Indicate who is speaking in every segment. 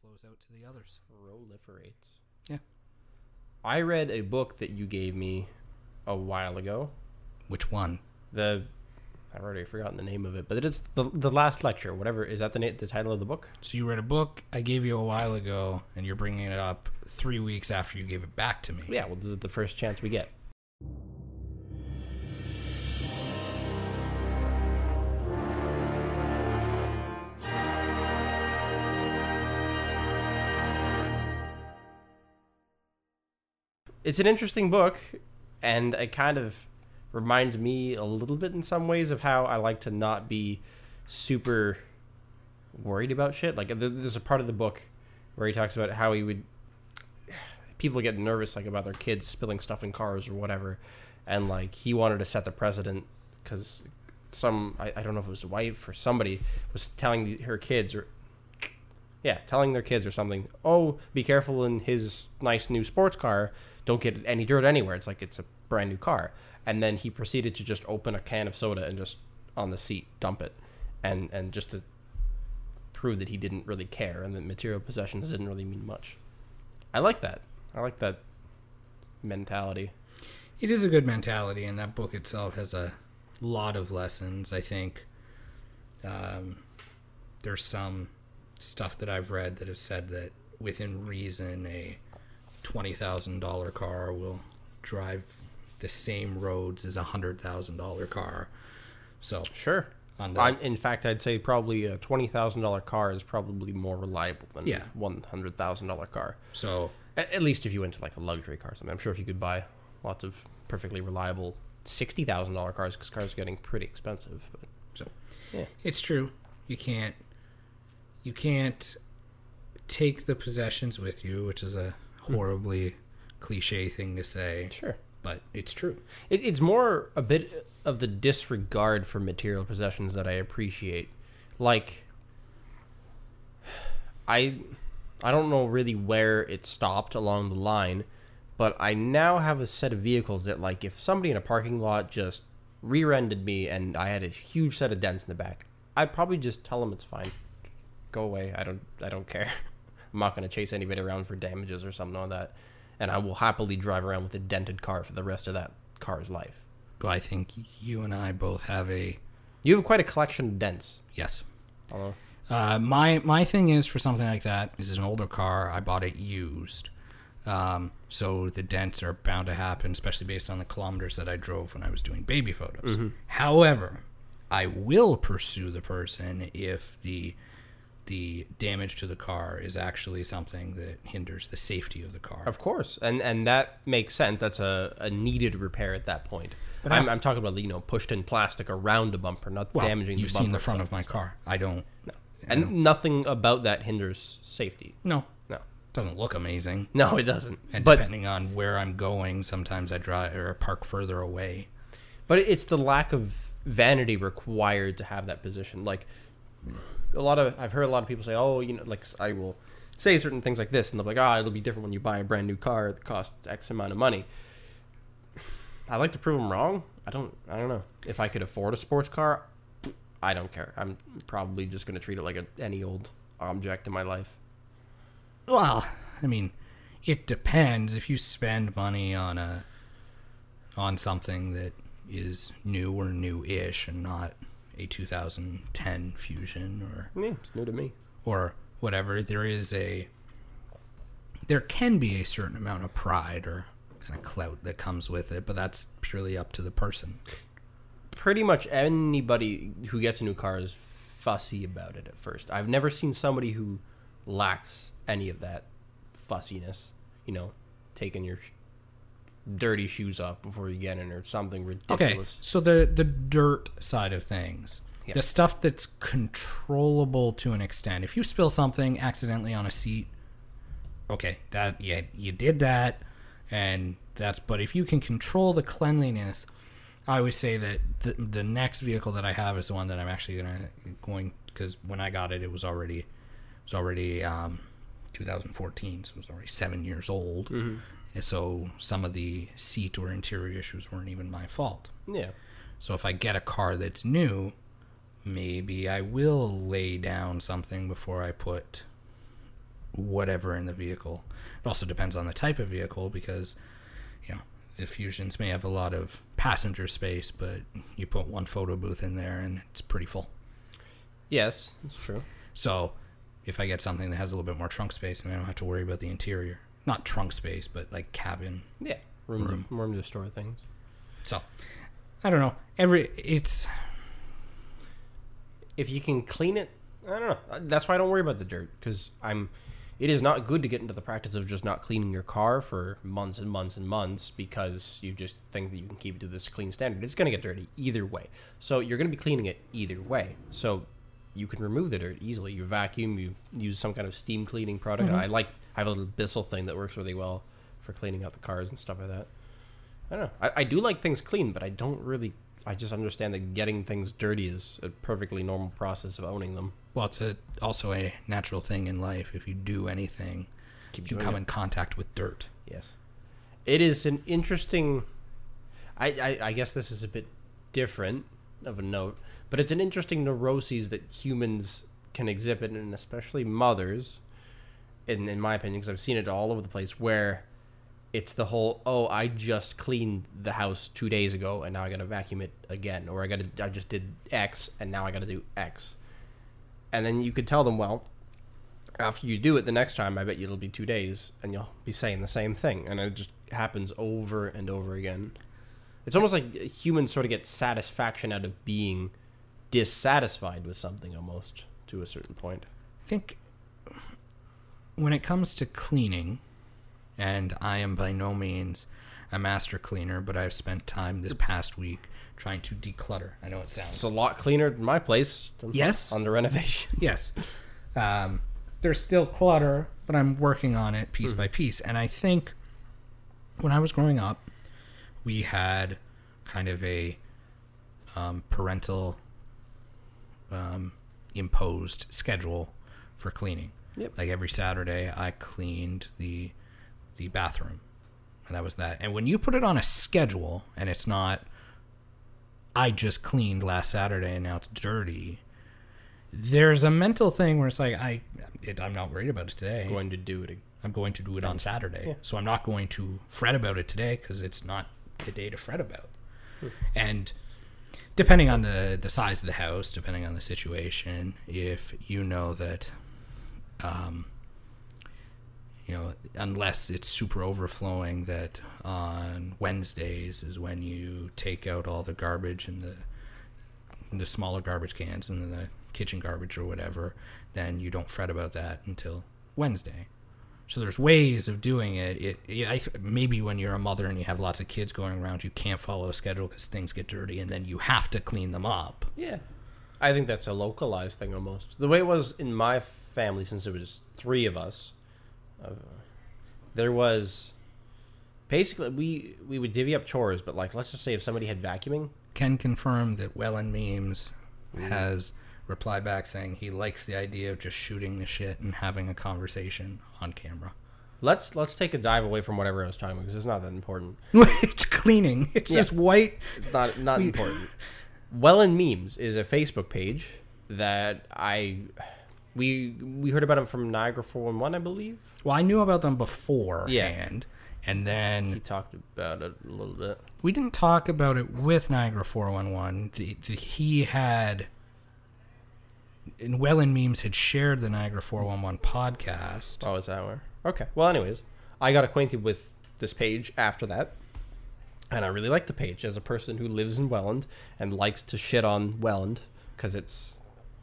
Speaker 1: flows out to the others.
Speaker 2: Proliferates.
Speaker 1: Yeah.
Speaker 2: I read a book that you gave me a while ago.
Speaker 1: Which one?
Speaker 2: The I've already forgotten the name of it, but it is the the last lecture. Whatever is that the na- the title of the book?
Speaker 1: So you read a book I gave you a while ago, and you're bringing it up three weeks after you gave it back to me.
Speaker 2: Yeah. Well, this is the first chance we get. It's an interesting book, and it kind of reminds me a little bit in some ways of how I like to not be super worried about shit. Like there's a part of the book where he talks about how he would people get nervous like about their kids spilling stuff in cars or whatever, and like he wanted to set the precedent because some I, I don't know if it was his wife or somebody was telling her kids or yeah telling their kids or something oh be careful in his nice new sports car. Don't get any dirt anywhere. It's like it's a brand new car. And then he proceeded to just open a can of soda and just on the seat dump it. And and just to prove that he didn't really care and that material possessions didn't really mean much. I like that. I like that mentality.
Speaker 1: It is a good mentality, and that book itself has a lot of lessons. I think. Um, there's some stuff that I've read that have said that within reason, a twenty thousand dollar car will drive the same roads as a hundred thousand dollar car. So
Speaker 2: sure I'm, in fact, I'd say probably a twenty thousand dollar car is probably more reliable than
Speaker 1: Yeah.
Speaker 2: a one hundred thousand dollar car.
Speaker 1: so
Speaker 2: At, at least if you went to like a luxury car, something. I'm sure if you could buy lots of perfectly reliable sixty thousand dollar cars, because cars are getting pretty expensive. But
Speaker 1: So
Speaker 2: Yeah.
Speaker 1: it's true. You can't you can't take the possessions with you, which is a hmm. horribly cliche thing to say,
Speaker 2: sure,
Speaker 1: but it's true.
Speaker 2: it, it's more a bit of the disregard for material possessions that I appreciate. Like, I, I don't know really where it stopped along the line, but I now have a set of vehicles that, like, if somebody in a parking lot just rear-ended me and I had a huge set of dents in the back, I'd probably just tell them it's fine, go away. I don't, I don't care. I'm not going to chase anybody around for damages or something like that, and I will happily drive around with a dented car for the rest of that car's life.
Speaker 1: But I think you and I both have a
Speaker 2: You have quite a collection of dents.
Speaker 1: yes.
Speaker 2: Although,
Speaker 1: Uh, my my thing is for something like that. This is an older car. I bought it used, um, so the dents are bound to happen, especially based on the kilometers that I drove when I was doing baby photos. However, I will pursue the person if the the damage to the car is actually something that hinders the safety of the car.
Speaker 2: of course, and and that makes sense. That's a, a needed repair at that point.
Speaker 1: But
Speaker 2: I'm,
Speaker 1: I-
Speaker 2: I'm talking about you know pushed in plastic around a bumper, not
Speaker 1: Well,
Speaker 2: damaging.
Speaker 1: You've
Speaker 2: the
Speaker 1: seen the front of my car. I don't. No.
Speaker 2: and nothing about that hinders safety.
Speaker 1: No,
Speaker 2: No,
Speaker 1: doesn't look amazing.
Speaker 2: no, it doesn't.
Speaker 1: And
Speaker 2: but
Speaker 1: depending on where I'm going, sometimes I drive or park further away.
Speaker 2: but it's the lack of vanity required to have that position. Like a lot of I've heard a lot of people say, oh, you know, like I will say certain things like this, and they're like, ah, it'll be different when you buy a brand new car that costs X amount of money. I like to prove them wrong. I don't. I don't know if I could afford a sports car. I don't care. I'm probably just going to treat it like a, any old object in my life.
Speaker 1: Well, I mean, it depends. If you spend money on a on something that is new or new-ish and not a 2010 Fusion or
Speaker 2: Yeah, it's new to me.
Speaker 1: or whatever, there is a there can be a certain amount of pride or kind of clout that comes with it, but that's purely up to the person.
Speaker 2: Pretty much anybody who gets a new car is fussy about it at first. I've never seen somebody who lacks any of that fussiness. You know, taking your dirty shoes off before you get in or something ridiculous.
Speaker 1: Okay, so the the dirt side of things,
Speaker 2: Yeah.
Speaker 1: the stuff that's controllable to an extent. If you spill something accidentally on a seat, okay, that yeah, you did that, and that's. But if you can control the cleanliness, I always say that the the next vehicle that I have is the one that I'm actually gonna going because when I got it, it was already it was already um, 2014, so it was already seven years old. And so some of the seat or interior issues weren't even my fault.
Speaker 2: Yeah.
Speaker 1: So if I get a car that's new, maybe I will lay down something before I put whatever in the vehicle. It also depends on the type of vehicle because, you know, the Fusions may have a lot of passenger space, but you put one photo booth in there and it's pretty full.
Speaker 2: Yes, that's true.
Speaker 1: So if I get something that has a little bit more trunk space, then I don't have to worry about the interior. Not trunk space, but like cabin.
Speaker 2: Yeah, room
Speaker 1: Room.
Speaker 2: To, room to store things.
Speaker 1: So I don't know. Every it's
Speaker 2: If you can clean it, I don't know. Uh, That's why I don't worry about the dirt because I'm. It is not good to get into the practice of just not cleaning your car for months and months and months because you just think that you can keep it to this clean standard. It's going to get dirty either way. So you're going to be cleaning it either way. So you can remove the dirt easily. You vacuum, you use some kind of steam cleaning product. Mm-hmm. I like I have a little Bissell thing that works really well for cleaning out the cars and stuff like that. I don't know. I, I do like things clean, but I don't really. I just understand that getting things dirty is a perfectly normal process of owning them.
Speaker 1: well, it's a, also a natural thing in life. If you do anything,
Speaker 2: Keep
Speaker 1: you come
Speaker 2: it.
Speaker 1: in contact with dirt.
Speaker 2: Yes, it is an interesting. I, I I guess this is a bit different of a note, but it's an interesting neuroses that humans can exhibit, and especially mothers. In in my opinion, because I've seen it all over the place, where it's the whole oh I just cleaned the house two days ago and now I got to vacuum it again, or I got to I just did X and now I got to do X, and then you could tell them well after you do it the next time, I bet you it'll be two days, and you'll be saying the same thing, and it just happens over and over again. It's almost like humans sort of get satisfaction out of being dissatisfied with something, almost to a certain point.
Speaker 1: I think when it comes to cleaning, and I am by no means a master cleaner, but I've spent time this past week trying to declutter. I know it sounds
Speaker 2: It's a lot cleaner than my place.
Speaker 1: Yes.
Speaker 2: under renovation.
Speaker 1: yes. Um, there's still clutter, but I'm working on it piece by piece. And I think when I was growing up, we had kind of a um, parental um, imposed schedule for cleaning.
Speaker 2: Yep.
Speaker 1: Like every Saturday, I cleaned the the bathroom, and that was that. And when you put it on a schedule, and it's not, I just cleaned last Saturday and now it's dirty there's a mental thing where it's like I, it, I'm not worried about it today.
Speaker 2: I'm Going to do it.
Speaker 1: I'm going to do it on Saturday,
Speaker 2: Yeah.
Speaker 1: so I'm not going to fret about it today because it's not the day to fret about. And depending on the the size of the house, depending on the situation, if you know that, um, you know, unless it's super overflowing, that on Wednesdays is when you take out all the garbage and the the smaller garbage cans and the kitchen garbage or whatever, then you don't fret about that until Wednesday. So there's ways of doing it. It, yeah, I, maybe when you're a mother and you have lots of kids going around, you can't follow a schedule because things get dirty, and then you have to clean them up.
Speaker 2: Yeah. I think that's a localized thing almost. The way it was in my family, since it was three of us, uh, there was basically we we would divvy up chores, but like let's just say if somebody had vacuuming,
Speaker 1: Can confirm that Welland Memes has replied back saying he likes the idea of just shooting the shit and having a conversation on camera.
Speaker 2: let's let's take a dive away from whatever I was talking about because it's not that important.
Speaker 1: it's cleaning. It's
Speaker 2: Yeah.
Speaker 1: this white.
Speaker 2: It's not not important. Welland memes is a Facebook page that I we we heard about him from Niagara Four One One, I believe.
Speaker 1: Well, I knew about them beforehand, Yeah.
Speaker 2: and
Speaker 1: then He
Speaker 2: talked about it a little bit.
Speaker 1: we didn't talk about it with Niagara 411. The, the, he had, and Welland Memes had shared the Niagara 411 podcast.
Speaker 2: Oh, is that where? Okay. Well, anyways, I got acquainted with this page after that, and I really like the page as a person who lives in Welland and likes to shit on Welland because it's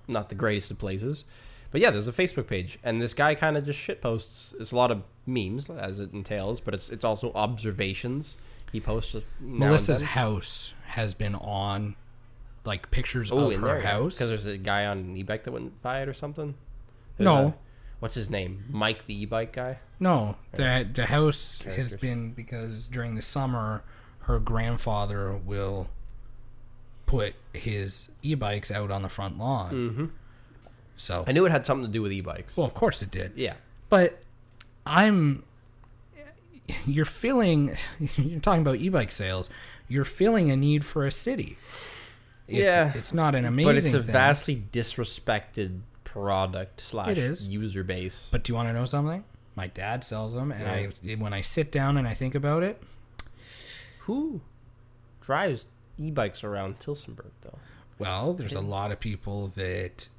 Speaker 2: not the greatest of places. But yeah, there's a Facebook page, and this guy kind of just shit posts. It's a lot of memes, as it entails, but it's it's also observations. He posts.
Speaker 1: Melissa's house has been on, like, pictures
Speaker 2: Oh,
Speaker 1: of
Speaker 2: in
Speaker 1: her
Speaker 2: there,
Speaker 1: house.
Speaker 2: because there's a guy on an e-bike that went by it or something. There's
Speaker 1: No.
Speaker 2: a- what's his name? Mike the e-bike guy.
Speaker 1: No, the the house has been because during the summer, her grandfather will put his e-bikes out on the front lawn.
Speaker 2: Mm-hmm.
Speaker 1: So,
Speaker 2: I knew it had something to do with e-bikes.
Speaker 1: well, of course it did.
Speaker 2: yeah.
Speaker 1: But I'm. You're feeling. You're talking about e-bike sales. You're feeling a need for a city. It's,
Speaker 2: Yeah.
Speaker 1: it's not an amazing.
Speaker 2: but it's a
Speaker 1: thing.
Speaker 2: vastly disrespected product slash
Speaker 1: It is.
Speaker 2: user base.
Speaker 1: But do you want to know something? My dad sells them, and I when I sit down and I think about it,
Speaker 2: Who drives e-bikes around Tillsonburg though?
Speaker 1: well, there's a lot of people that,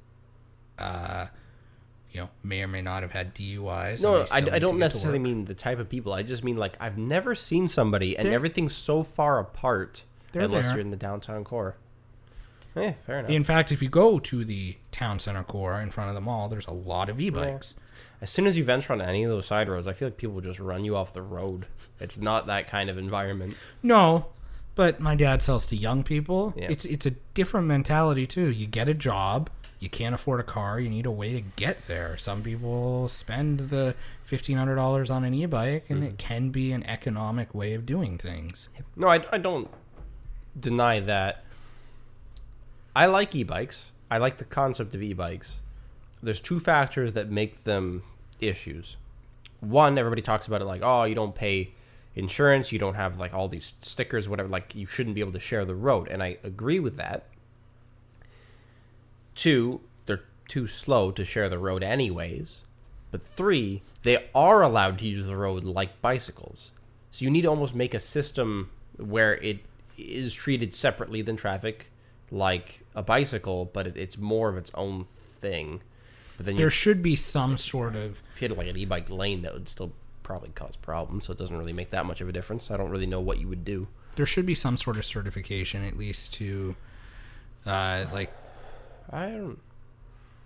Speaker 1: uh, you know, may or may not have had DUIs.
Speaker 2: No,
Speaker 1: and they
Speaker 2: I,
Speaker 1: still need
Speaker 2: I
Speaker 1: to
Speaker 2: don't
Speaker 1: to
Speaker 2: necessarily
Speaker 1: work.
Speaker 2: mean the type of people. I just mean like I've never seen somebody, and
Speaker 1: They're-
Speaker 2: everything's so far apart.
Speaker 1: They're
Speaker 2: unless
Speaker 1: there.
Speaker 2: you're in the downtown core. Yeah, fair enough.
Speaker 1: In fact, if you go to the town center core in front of the mall, there's a lot of e-bikes.
Speaker 2: As soon as you venture on any of those side roads, I feel like people will just run you off the road. It's not that kind of environment.
Speaker 1: No, but my dad sells to young people.
Speaker 2: Yeah.
Speaker 1: It's it's a different mentality too. You get a job, you can't afford a car, you need a way to get there. Some people spend the fifteen hundred dollars on an e-bike, and
Speaker 2: Mm-hmm.
Speaker 1: it can be an economic way of doing things.
Speaker 2: No, I, I don't deny that. I like e-bikes. I like the concept of e-bikes. There's two factors that make them issues. One, everybody talks about it like, oh, you don't pay insurance, you don't have like all these stickers, whatever. Like you shouldn't be able to share the road, and I agree with that. Two, they're too slow to share the road anyways. But three, they are allowed to use the road like bicycles. So you need to almost make a system where it is treated separately than traffic, like a bicycle, but it, it's more of its own thing. But then you,
Speaker 1: There should be some sort of
Speaker 2: if you had like an e-bike lane, that would still probably cause problems. So it doesn't really make that much of a difference. I don't really know what you would do.
Speaker 1: there should be some sort of certification at least to uh like
Speaker 2: I don't.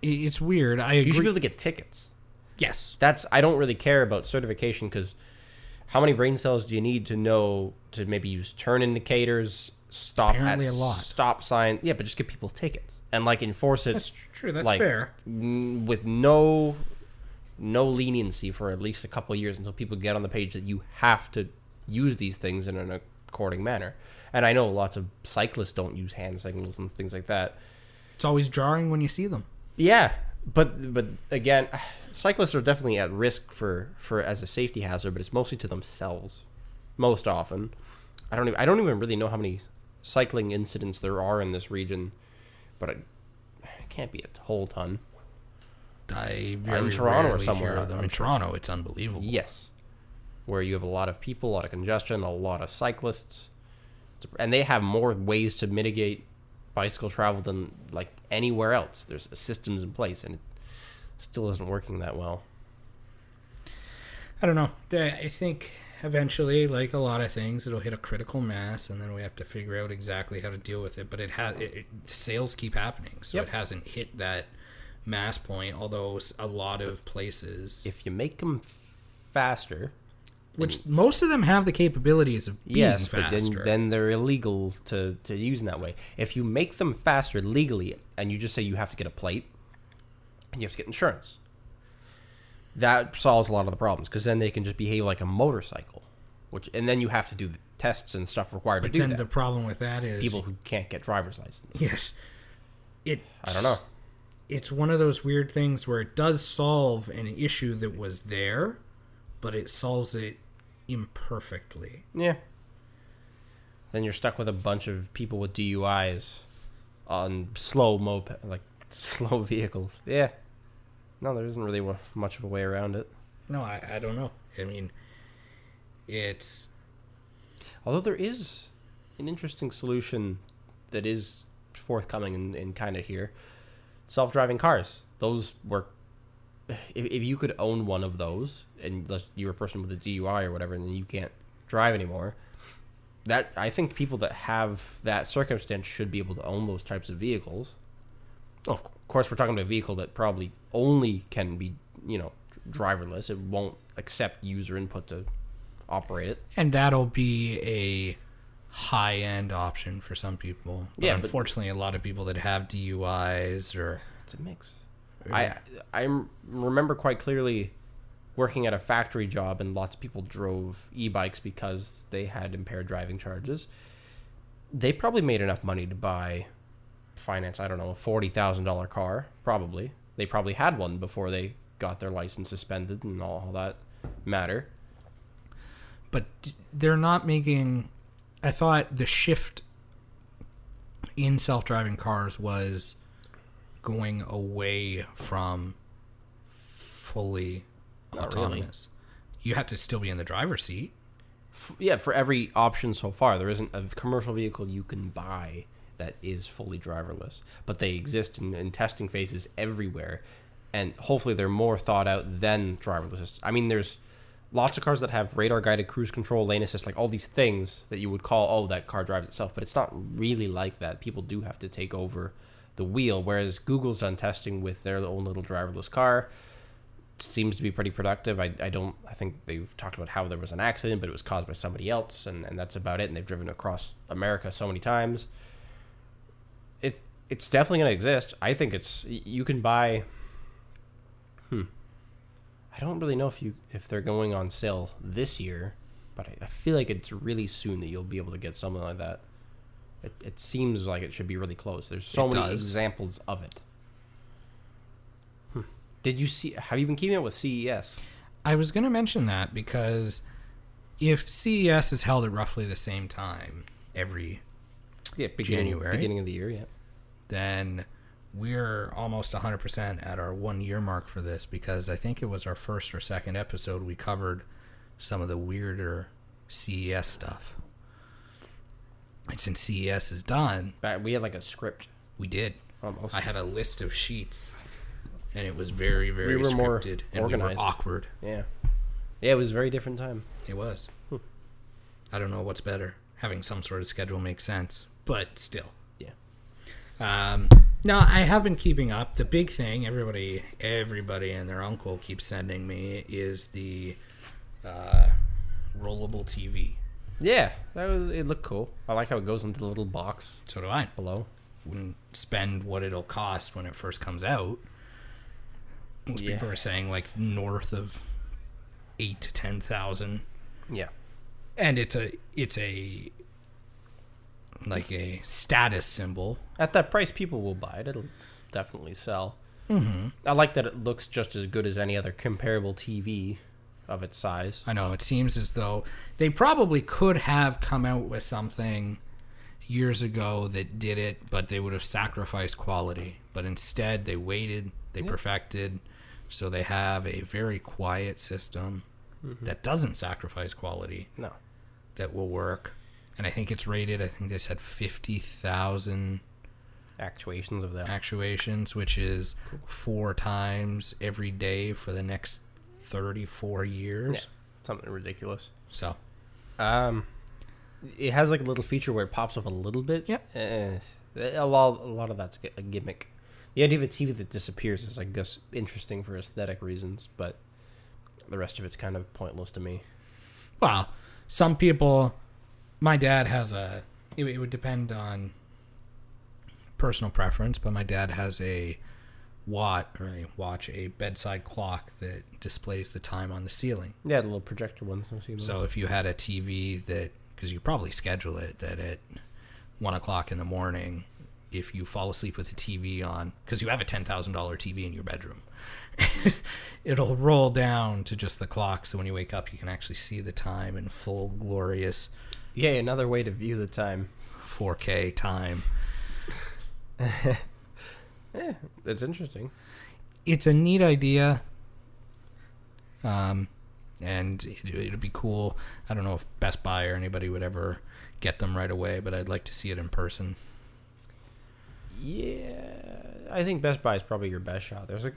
Speaker 1: it's weird. I
Speaker 2: You should be able to get tickets.
Speaker 1: Yes.
Speaker 2: That's I don't really care about certification because how many brain cells do you need to know to maybe use turn indicators, stop
Speaker 1: Apparently
Speaker 2: at
Speaker 1: a lot.
Speaker 2: stop sign? Yeah, but just give people tickets and like enforce it
Speaker 1: That's true. That's
Speaker 2: like,
Speaker 1: fair.
Speaker 2: n- with no no leniency for at least a couple of years until people get on the page that you have to use these things in an according manner. And I know lots of cyclists don't use hand signals and things like that.
Speaker 1: It's always jarring when you see them.
Speaker 2: Yeah, but but again, cyclists are definitely at risk for for as a safety hazard, but it's mostly to themselves. Most often, I don't even, I don't even really know how many cycling incidents there are in this region, but it, it can't be a whole ton.
Speaker 1: I very
Speaker 2: Toronto or somewhere,
Speaker 1: hear.
Speaker 2: I'm
Speaker 1: In
Speaker 2: sure.
Speaker 1: Toronto, it's unbelievable.
Speaker 2: Yes, where you have a lot of people, a lot of congestion, a lot of cyclists, and they have more ways to mitigate bicycle travel than like anywhere else. There's systems in place, and it still isn't working that well.
Speaker 1: I don't know. I think eventually, like a lot of things, it'll hit a critical mass, and then we have to figure out exactly how to deal with it. But it has it, it, sales keep happening, so
Speaker 2: Yep.
Speaker 1: it hasn't hit that mass point. Although a lot of places,
Speaker 2: if you make them faster,
Speaker 1: which most of them have the capabilities of being
Speaker 2: yes, but
Speaker 1: faster.
Speaker 2: then then they're illegal to to use in that way. If you make them faster legally, and you just say you have to get a plate and you have to get insurance, that solves a lot of the problems because then they can just behave like a motorcycle, which and then you have to do the tests and stuff required
Speaker 1: but
Speaker 2: to do
Speaker 1: then
Speaker 2: that.
Speaker 1: the problem with that is
Speaker 2: People who can't get driver's license.
Speaker 1: Yes, it.
Speaker 2: I don't know.
Speaker 1: It's one of those weird things where it does solve an issue that was there, but it solves it imperfectly.
Speaker 2: Yeah. Then you're stuck with a bunch of people with DUIs on slow moped, like slow vehicles. Yeah. No, there isn't really much of a way around it.
Speaker 1: No, I, I don't know. I mean, it's
Speaker 2: Although there is an interesting solution that is forthcoming and, and kind of here. Self-driving cars. Those work. If, if you could own one of those, and you're a person with a DUI or whatever, and then you can't drive anymore, that I think people that have that circumstance should be able to own those types of vehicles. Oh, of course, we're talking about a vehicle that probably only can be, you know, driverless. It won't accept user input to operate it.
Speaker 1: and that'll be a high end option for some people. But
Speaker 2: Yeah, but-
Speaker 1: unfortunately, a lot of people that have DUIs or
Speaker 2: It's a mix. I I remember quite clearly working at a factory job, and lots of people drove e-bikes because they had impaired driving charges. They probably made enough money to buy, finance. I don't know, a forty thousand dollar car. Probably they probably had one before they got their license suspended and all, all that matter.
Speaker 1: but they're not making i thought the shift in self-driving cars was going away from fully
Speaker 2: Not really.
Speaker 1: autonomous. You have to still be in the driver's seat.
Speaker 2: F- yeah, for every option so far, there isn't a commercial vehicle you can buy that is fully driverless, but they exist in, in testing phases everywhere, and hopefully they're more thought out than driverless. I mean, there's lots of cars that have radar guided cruise control, lane assist, like all these things that you would call, oh, that car drives itself, but it's not really like that. People do have to take over the wheel, whereas Google's done testing with their own little driverless car seems to be pretty productive. I, I don't I think they've talked about how there was an accident, but it was caused by somebody else, and, and that's about it. And they've driven across America so many times. It it's definitely going to exist. I think it's you can buy. Hmm. I don't really know if you if they're going on sale this year, but I, I feel like it's really soon that you'll be able to get something like that. It, it seems like it should be really close. There's so
Speaker 1: It
Speaker 2: many
Speaker 1: does.
Speaker 2: examples of it. Hmm. Did you see? Have you been keeping up with CES?
Speaker 1: I was going to mention that because if CES is held at roughly the same time every,
Speaker 2: Yeah, beginning,
Speaker 1: January?
Speaker 2: beginning of the year. Yeah.
Speaker 1: Then we're almost 100% at our one year mark for this because I think it was our first or second episode we covered some of the weirder CES stuff. And since CES is done,
Speaker 2: But we had like a script
Speaker 1: we did.
Speaker 2: almost.
Speaker 1: I had a list of sheets, and it was very, very we
Speaker 2: were more
Speaker 1: and
Speaker 2: organized.
Speaker 1: we were awkward.
Speaker 2: yeah. Yeah, it was a very different time.
Speaker 1: It was.
Speaker 2: Hmm.
Speaker 1: I don't know what's better. Having some sort of schedule makes sense, but still. Um, no, I have been keeping up. The big thing everybody, everybody, and their uncle keeps sending me is the uh, rollable TV.
Speaker 2: Yeah, that was, it looked cool. I like how it goes into the little box
Speaker 1: So do I.
Speaker 2: below.
Speaker 1: Wouldn't spend what it'll cost when it first comes out. Most
Speaker 2: Yeah.
Speaker 1: people are saying like north of eight to ten thousand.
Speaker 2: Yeah.
Speaker 1: and it's a it's a like a status symbol.
Speaker 2: At that price, people will buy it. It'll definitely sell. Mm-hmm. I like that it looks just as good as any other comparable TV of its size.
Speaker 1: I know it seems as though they probably could have come out with something years ago that did it, but they would have sacrificed quality. But instead, they waited, they perfected, so they have a very quiet system that doesn't sacrifice quality
Speaker 2: No.
Speaker 1: that will work. And I think it's rated. I think they said fifty thousand
Speaker 2: Actuations of that.
Speaker 1: actuations, which is four times every day for the next 34 years.
Speaker 2: Yeah. Something ridiculous.
Speaker 1: So,
Speaker 2: Um, it has like a little feature where it pops up a little bit.
Speaker 1: Yep.
Speaker 2: Eh, a lot, a lot of that's a gimmick. The idea of a TV that disappears is, I guess, interesting for aesthetic reasons, but the rest of it's kind of pointless to me.
Speaker 1: well, some people, my dad has a, it, it would depend on personal preference, but my dad has a watt or a watch, a bedside clock that displays the time on the ceiling.
Speaker 2: Yeah, the little projector ones. I've seen those.
Speaker 1: So if you had a TV that, because you probably schedule it that at one o'clock in the morning, if you fall asleep with the TV on, because you have a ten thousand dollar TV in your bedroom, it'll roll down to just the clock. So when you wake up, you can actually see the time in full glorious
Speaker 2: yeah, another way to view the time.
Speaker 1: 4K time.
Speaker 2: Yeah, that's interesting.
Speaker 1: It's a neat idea. Um, and it, it'd be cool. I don't know if Best Buy or anybody would ever get them right away, but I'd like to see it in person.
Speaker 2: Yeah, I think Best Buy is probably your best shot. There's a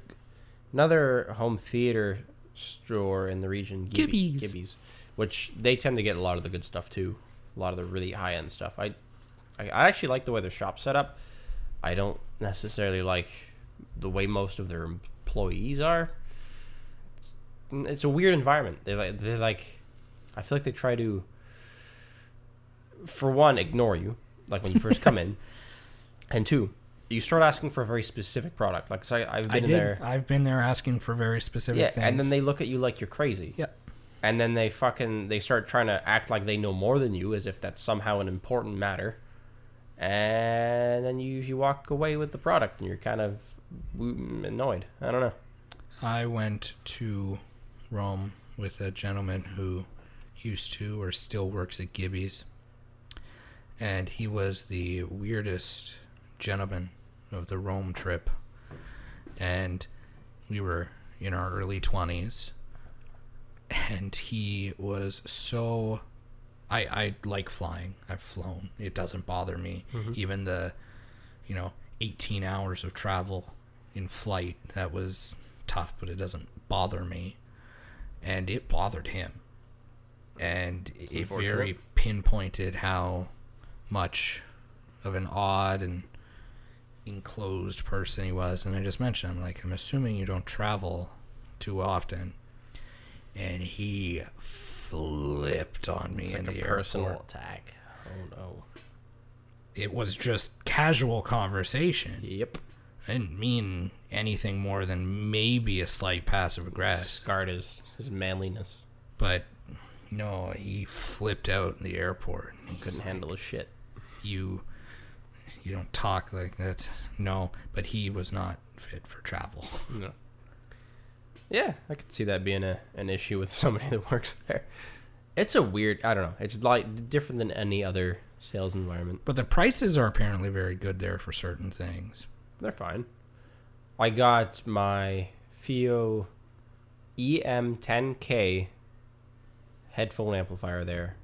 Speaker 2: another home theater store in the region, Gibby-
Speaker 1: Gibby's.
Speaker 2: Gibby's, which they tend to get a lot of the good stuff too, a lot of the really high end stuff. I, I, I actually like the way their shop set up. I don't necessarily like the way most of their employees are. It's, it's a weird environment. They like they like, I feel like they try to. For one, ignore you, like when you first come in, and two, you start asking for a very specific product. Like so I, I've been
Speaker 1: I
Speaker 2: in
Speaker 1: did.
Speaker 2: there.
Speaker 1: I've been there asking for very specific
Speaker 2: Yeah,
Speaker 1: things.
Speaker 2: and then they look at you like you're crazy.
Speaker 1: Yeah.
Speaker 2: And then they fucking they start trying to act like they know more than you, as if that's somehow an important matter. And then you you walk away with the product, and you're kind of annoyed. I don't know.
Speaker 1: I went to Rome with a gentleman who used to or still works at Gibby's. And he was the weirdest gentleman of the Rome trip. and we were in our early 20s and he was so I I like flying. I've flown. It doesn't bother me. Even the you know, 18 hours of travel in flight that was tough, but it doesn't bother me. And it bothered him. And it very pinpointed how much of an odd and enclosed person he was. And I just mentioned, I'm like, I'm assuming you don't travel too often. And he flipped on me
Speaker 2: It's
Speaker 1: in
Speaker 2: like
Speaker 1: the
Speaker 2: a personal
Speaker 1: airport.
Speaker 2: attack. Oh no.
Speaker 1: It was just casual conversation.
Speaker 2: Yep.
Speaker 1: I didn't mean anything more than maybe a slight passive aggressive.
Speaker 2: Scarred his his manliness.
Speaker 1: But no, he flipped out in the airport. He
Speaker 2: Couldn't handle his shit.
Speaker 1: you you don't talk like that. No, but he was not fit for travel.
Speaker 2: No. Yeah, I could see that being a, an issue with somebody that works there. It's a weird. I don't know. It's like different than any other sales environment.
Speaker 1: But the prices are apparently very good there for certain things.
Speaker 2: They're fine. I got my FiiO E EM10K headphone amplifier there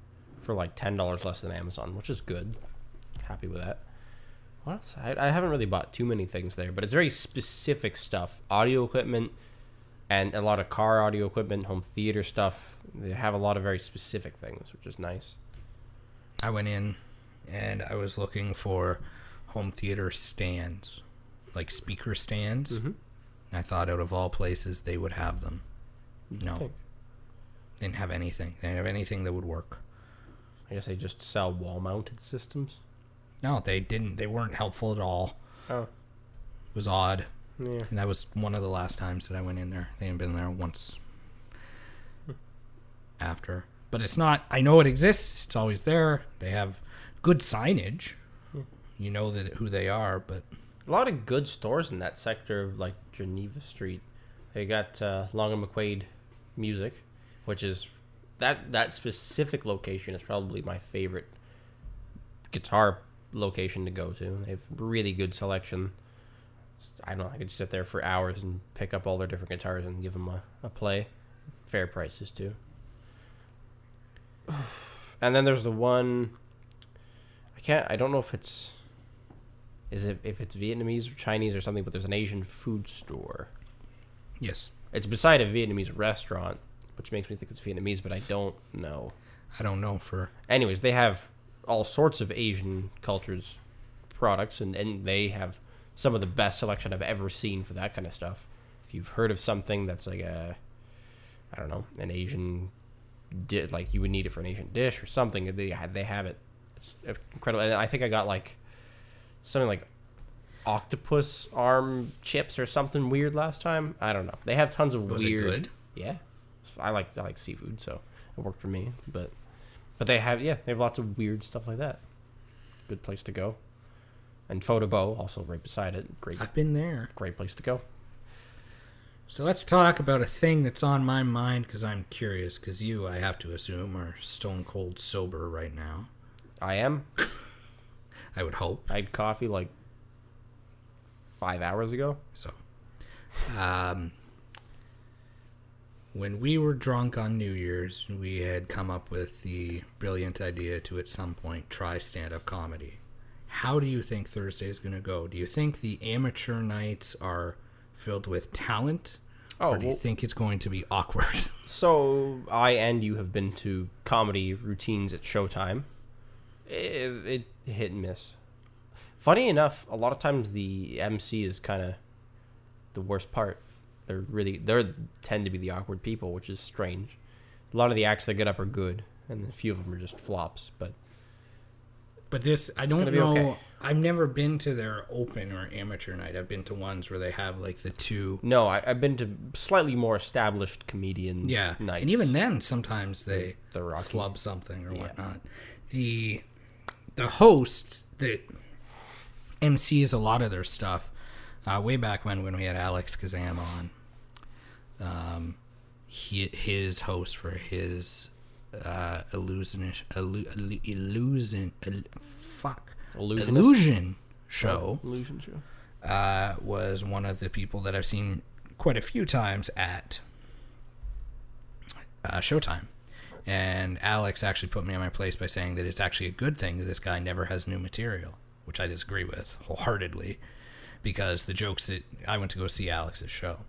Speaker 2: for like ten dollars less than Amazon, which is good. Happy with that. What else? I, I haven't really bought too many things there, but it's very specific stuff: audio equipment and a lot of car audio equipment, home theater stuff. They have a lot of very specific things, which is nice.
Speaker 1: I went in and I was looking for home theater stands, like speaker stands.
Speaker 2: Mhm.
Speaker 1: I thought out of all places they would have them. No,
Speaker 2: think.
Speaker 1: they didn't have anything. They didn't have anything that would work.
Speaker 2: I guess they just sell wall-mounted systems.
Speaker 1: No, they didn't. They weren't helpful at all.
Speaker 2: Oh,
Speaker 1: It was odd.
Speaker 2: Yeah.
Speaker 1: And that was one of the last times that I went in there. They hadn't been there once after. But it's not, I know it exists. It's always there. They have good signage. You know that who they are, but
Speaker 2: A lot of good stores in that sector of like Geneva Street. They got uh, Long and McQuade Music, which is that that specific location is probably my favorite guitar location to go to. They have really good selection. I don't know. I could sit there for hours and pick up all their different guitars and give them a, a play. Fair prices too. And then there's the one. I can't. I don't know if it's is it if it's Vietnamese or Chinese or something, but there's an Asian food store.
Speaker 1: yes,
Speaker 2: It's beside a Vietnamese restaurant, which makes me think it's Vietnamese, but I don't know.
Speaker 1: I don't know for
Speaker 2: Anyways, they have all sorts of Asian cultures products, and, and they have some of the best selection I've ever seen for that kind of stuff. If you've heard of something that's like a, I don't know, an Asian, di- like you would need it for an Asian dish or something, they they have it. It's incredible. And I think I got like something like octopus arm chips or something weird last time. I don't know. They have tons of
Speaker 1: was
Speaker 2: weird.
Speaker 1: it good?
Speaker 2: Yeah, I like I like seafood, so it worked for me. But but they have yeah they have lots of weird stuff like that. Good place to go. And Photo Bow also right beside it. Great
Speaker 1: I've been there.
Speaker 2: great place to go.
Speaker 1: So let's talk about a thing that's on my mind because I'm curious. Because you, I have to assume, are stone cold sober right now.
Speaker 2: I am.
Speaker 1: I would hope.
Speaker 2: I had coffee like five hours ago.
Speaker 1: So, um, when we were drunk on New Year's, we had come up with the brilliant idea to at some point try stand up comedy. How do you think Thursday is going to go? Do you think the amateur nights are filled with talent?
Speaker 2: Oh,
Speaker 1: or do you
Speaker 2: well-
Speaker 1: think it's going to be awkward?
Speaker 2: So I and you have been to comedy routines at Showtime. It, it hit and miss. Funny enough, a lot of times the MC is kind of the worst part. They're really they tend to be the awkward people, which is strange. A lot of the acts that get up are good, and a few of them are just flops. But
Speaker 1: But this, I don't know.
Speaker 2: okay.
Speaker 1: I've never been to their open or amateur night. I've been to ones where they have like the two.
Speaker 2: no, I, I've been to slightly more established comedians.
Speaker 1: Yeah,
Speaker 2: nights.
Speaker 1: and even then, sometimes they
Speaker 2: rocky.
Speaker 1: flub something or
Speaker 2: Yeah.
Speaker 1: whatnot. The the host that MCs a lot of their stuff. Uh, way back when, when we had Alex Kazam on, um, he, his host for his uh, illusionish illu, illu, illusion il, fuck illusion show
Speaker 2: illusion show.
Speaker 1: uh, was one of the people that I've seen quite a few times at uh, Showtime. And Alex actually put me in my place by saying that it's actually a good thing that this guy never has new material, which I disagree with wholeheartedly, because the jokes that I went to go see Alex's show,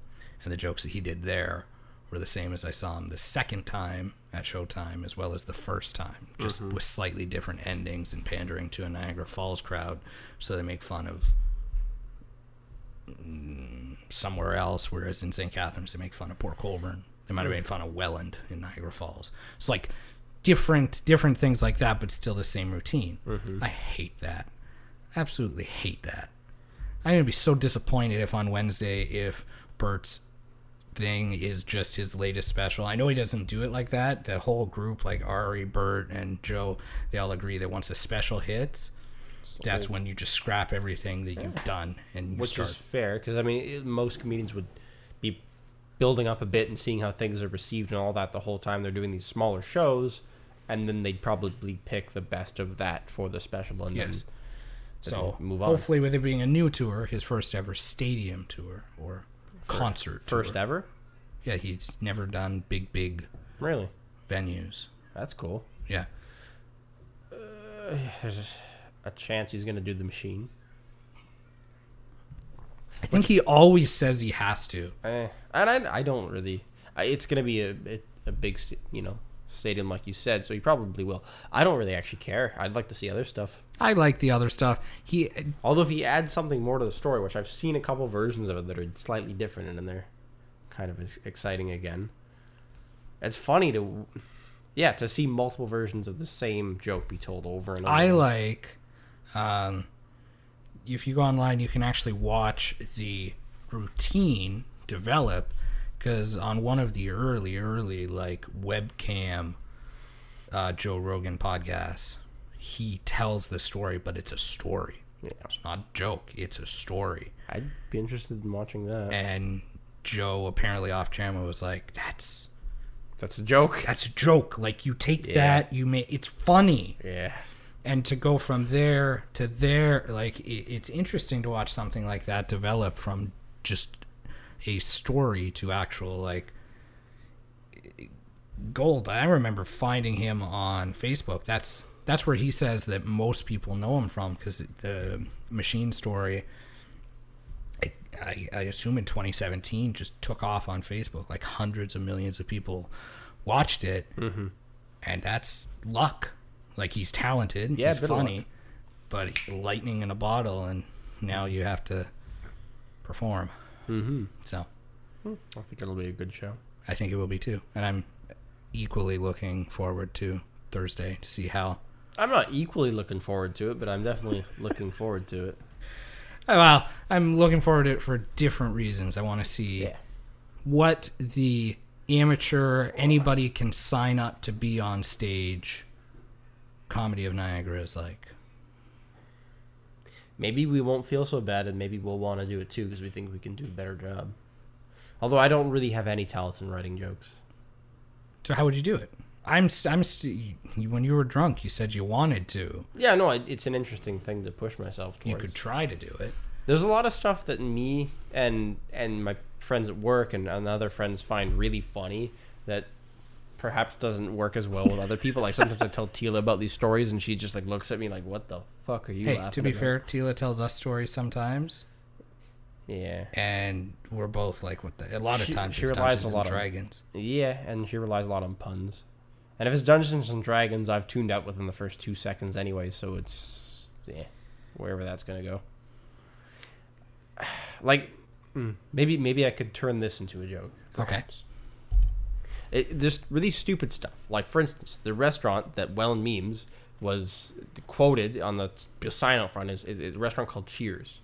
Speaker 1: and the jokes that he did there were the same as I saw him the second time at Showtime, as well as the first time, just mm-hmm. with slightly different endings and pandering to a Niagara Falls crowd, so they make fun of mm, somewhere else, whereas in St. Catharines they make fun of Port Colborne. They might have mm. made fun of Welland in Niagara Falls. It's like different different things like that, but still the same routine. Mm-hmm. I hate that. Absolutely hate that. I'm gonna be so disappointed if on Wednesday if Bert's thing is just his latest special. I know he doesn't do it like that. The whole group, like Ari, Bert, and Joe, they all agree that once a special hits, that's when you just scrap everything that you've done and you
Speaker 2: which
Speaker 1: start.
Speaker 2: is fair because I mean most comedians would be building up a bit and seeing how things are received and all that the whole time they're doing these smaller shows, and then they'd probably pick the best of that for the special and
Speaker 1: Yes.
Speaker 2: then
Speaker 1: So
Speaker 2: move on.
Speaker 1: hopefully, with it being a new tour, his first ever stadium tour or concert
Speaker 2: First
Speaker 1: tour.
Speaker 2: ever,
Speaker 1: Yeah, he's never done big big
Speaker 2: really,
Speaker 1: venues.
Speaker 2: that's cool.
Speaker 1: Yeah,
Speaker 2: There's a, chance he's gonna do the machine.
Speaker 1: I think he always says he has to.
Speaker 2: Eh, and I, I don't really. I, it's gonna be a a, a big st- you know stadium like you said, so he probably will. I don't really actually care. I'd like to see other stuff.
Speaker 1: I like the other stuff. He
Speaker 2: Although if he adds something more to the story, which I've seen a couple versions of it that are slightly different and then they're kind of exciting again. It's funny to, yeah, to see multiple versions of the same joke be told over and over.
Speaker 1: I like um, if you go online, you can actually watch the routine develop because on one of the early, early like webcam uh, Joe Rogan podcasts, he tells the story, but it's a story.
Speaker 2: Yeah.
Speaker 1: It's not a joke. It's a story.
Speaker 2: I'd be interested in watching that.
Speaker 1: And Joe apparently off camera was like, "That's
Speaker 2: That's a joke.
Speaker 1: that's a joke. Like you take
Speaker 2: Yeah.
Speaker 1: that, you make it's funny."
Speaker 2: Yeah.
Speaker 1: and to go from there to there like it, it's interesting to watch something like that develop from just a story to actual like gold i remember finding him on facebook that's that's where he says that most people know him from because the machine story I, I, I assume in 2017 just took off on facebook like hundreds of millions of people watched it
Speaker 2: Mm-hmm.
Speaker 1: and that's luck. Like he's talented,
Speaker 2: Yeah,
Speaker 1: he's funny, but he- lightning in a bottle, and now you have to perform.
Speaker 2: Mm-hmm.
Speaker 1: So
Speaker 2: I think it'll be a good show.
Speaker 1: I think it will be too, and I'm equally looking forward to Thursday to see how.
Speaker 2: I'm not equally looking forward to it, but I'm definitely looking forward to it.
Speaker 1: Oh, Well, I'm looking forward to it for different reasons. I want to see
Speaker 2: Yeah.
Speaker 1: what the amateur anybody can sign up to be on stage. Comedy of Niagara is like.
Speaker 2: Maybe we won't feel so bad, and maybe we'll want to do it too because we think we can do a better job. Although I don't really have any talent in writing jokes.
Speaker 1: So how would you do it? I'm I'm st- when you were drunk, you said you wanted to.
Speaker 2: Yeah, no, it's an interesting thing to push myself towards.
Speaker 1: You could try to do it.
Speaker 2: There's a lot of stuff that me and and my friends at work and, and other friends find really funny that perhaps doesn't work as well with other people. Like sometimes I tell Tila about these stories and she just like looks at me like, "What the fuck are you?"
Speaker 1: Hey, to be
Speaker 2: about?"
Speaker 1: fair, Tila tells us stories sometimes,
Speaker 2: yeah,
Speaker 1: and we're both like, "What the?" A lot of
Speaker 2: She-
Speaker 1: times
Speaker 2: she relies a lot on-
Speaker 1: Dragons.
Speaker 2: yeah, and she relies a lot on puns. And if it's Dungeons and Dragons, I've tuned out within the first two seconds anyway, so it's yeah, wherever that's gonna go. Like, mm, maybe maybe I could turn this into a joke.
Speaker 1: Okay.
Speaker 2: perhaps. It, just really stupid stuff. Like, for instance, the restaurant that Welland memes was quoted on the sign out front is, is a restaurant called Cheers.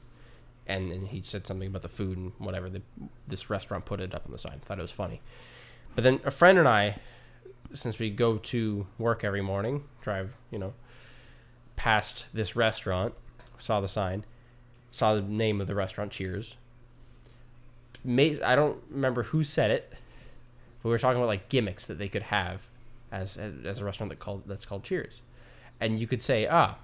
Speaker 2: And, and he said something about the food and whatever. The, this restaurant put it up on the sign. Thought it was funny. But then a friend and I, since we go to work every morning, drive, you know, past this restaurant, saw the sign, saw the name of the restaurant, Cheers. May, I don't remember who said it, but we were talking about like gimmicks that they could have as as a restaurant that called that's called Cheers, and you could say ah,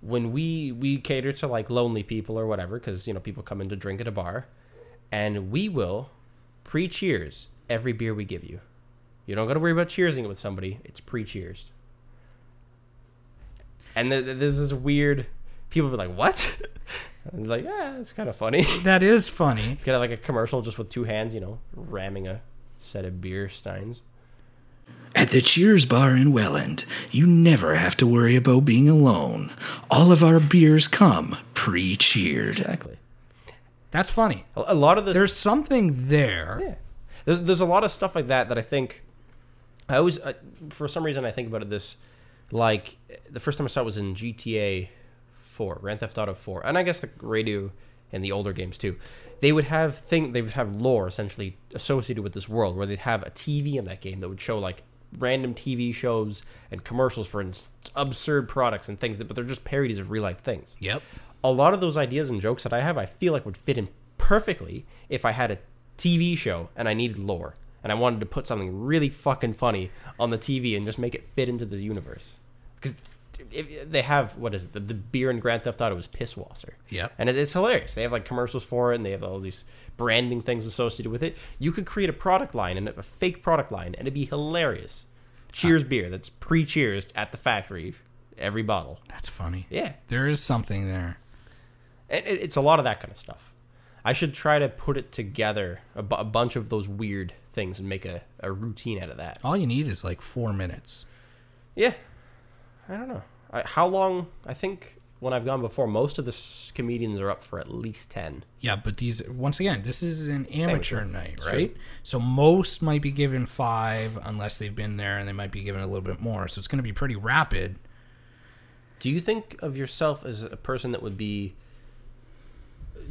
Speaker 2: when we we cater to like lonely people or whatever, because you know people come in to drink at a bar, and we will pre-cheers every beer we give you. You don't got to worry about cheersing it with somebody. It's pre-cheers. And th- th- this is weird. People be like, "What?" and it's like, yeah, it's kind of funny.
Speaker 1: That is funny.
Speaker 2: You could have like a commercial just with two hands, you know, ramming a set of beer steins.
Speaker 3: At the Cheers Bar in Welland, you never have to worry about being alone. All of our beers come pre cheered.
Speaker 2: Exactly.
Speaker 1: That's funny.
Speaker 2: A, a lot of this.
Speaker 1: There's something there.
Speaker 2: yeah. There's there's a lot of stuff like that that I think. I always, uh, for some reason, I think about it this, like the first time I saw it was in GTA Four, Grand Theft Auto Four, and I guess the radio and the older games too. They would have thing they would have lore essentially associated with this world where they'd have a TV in that game that would show like random TV shows and commercials for ins- absurd products and things that, but they're just parodies of real life things.
Speaker 1: Yep.
Speaker 2: a lot of those ideas and jokes that I have, I feel like would fit in perfectly if I had a TV show and I needed lore and I wanted to put something really fucking funny on the TV and just make it fit into the universe. Because they have what is it? The, the beer in Grand Theft Auto is Pisswasser.
Speaker 1: Yeah,
Speaker 2: and it, it's hilarious. They have like commercials for it and they have all these branding things associated with it. You could create a product line and a fake product line and it'd be hilarious. Cheers beer that's pre-cheers at the factory, every bottle.
Speaker 1: That's funny.
Speaker 2: Yeah,
Speaker 1: There is something there.
Speaker 2: and it, it's a lot of that kind of stuff. I should try to put it together, a, bu- a bunch of those weird things, and make a, a routine out of that.
Speaker 1: All you need is like four minutes.
Speaker 2: Yeah, I don't know. I, how long? I think when I've gone before, most of the comedians are up for at least ten.
Speaker 1: Yeah, but these once again, this is an amateur
Speaker 2: amateur.
Speaker 1: night, right? So most might be given five unless they've been there, and they might be given a little bit more. So it's going to be pretty rapid.
Speaker 2: Do you think of yourself as a person that would be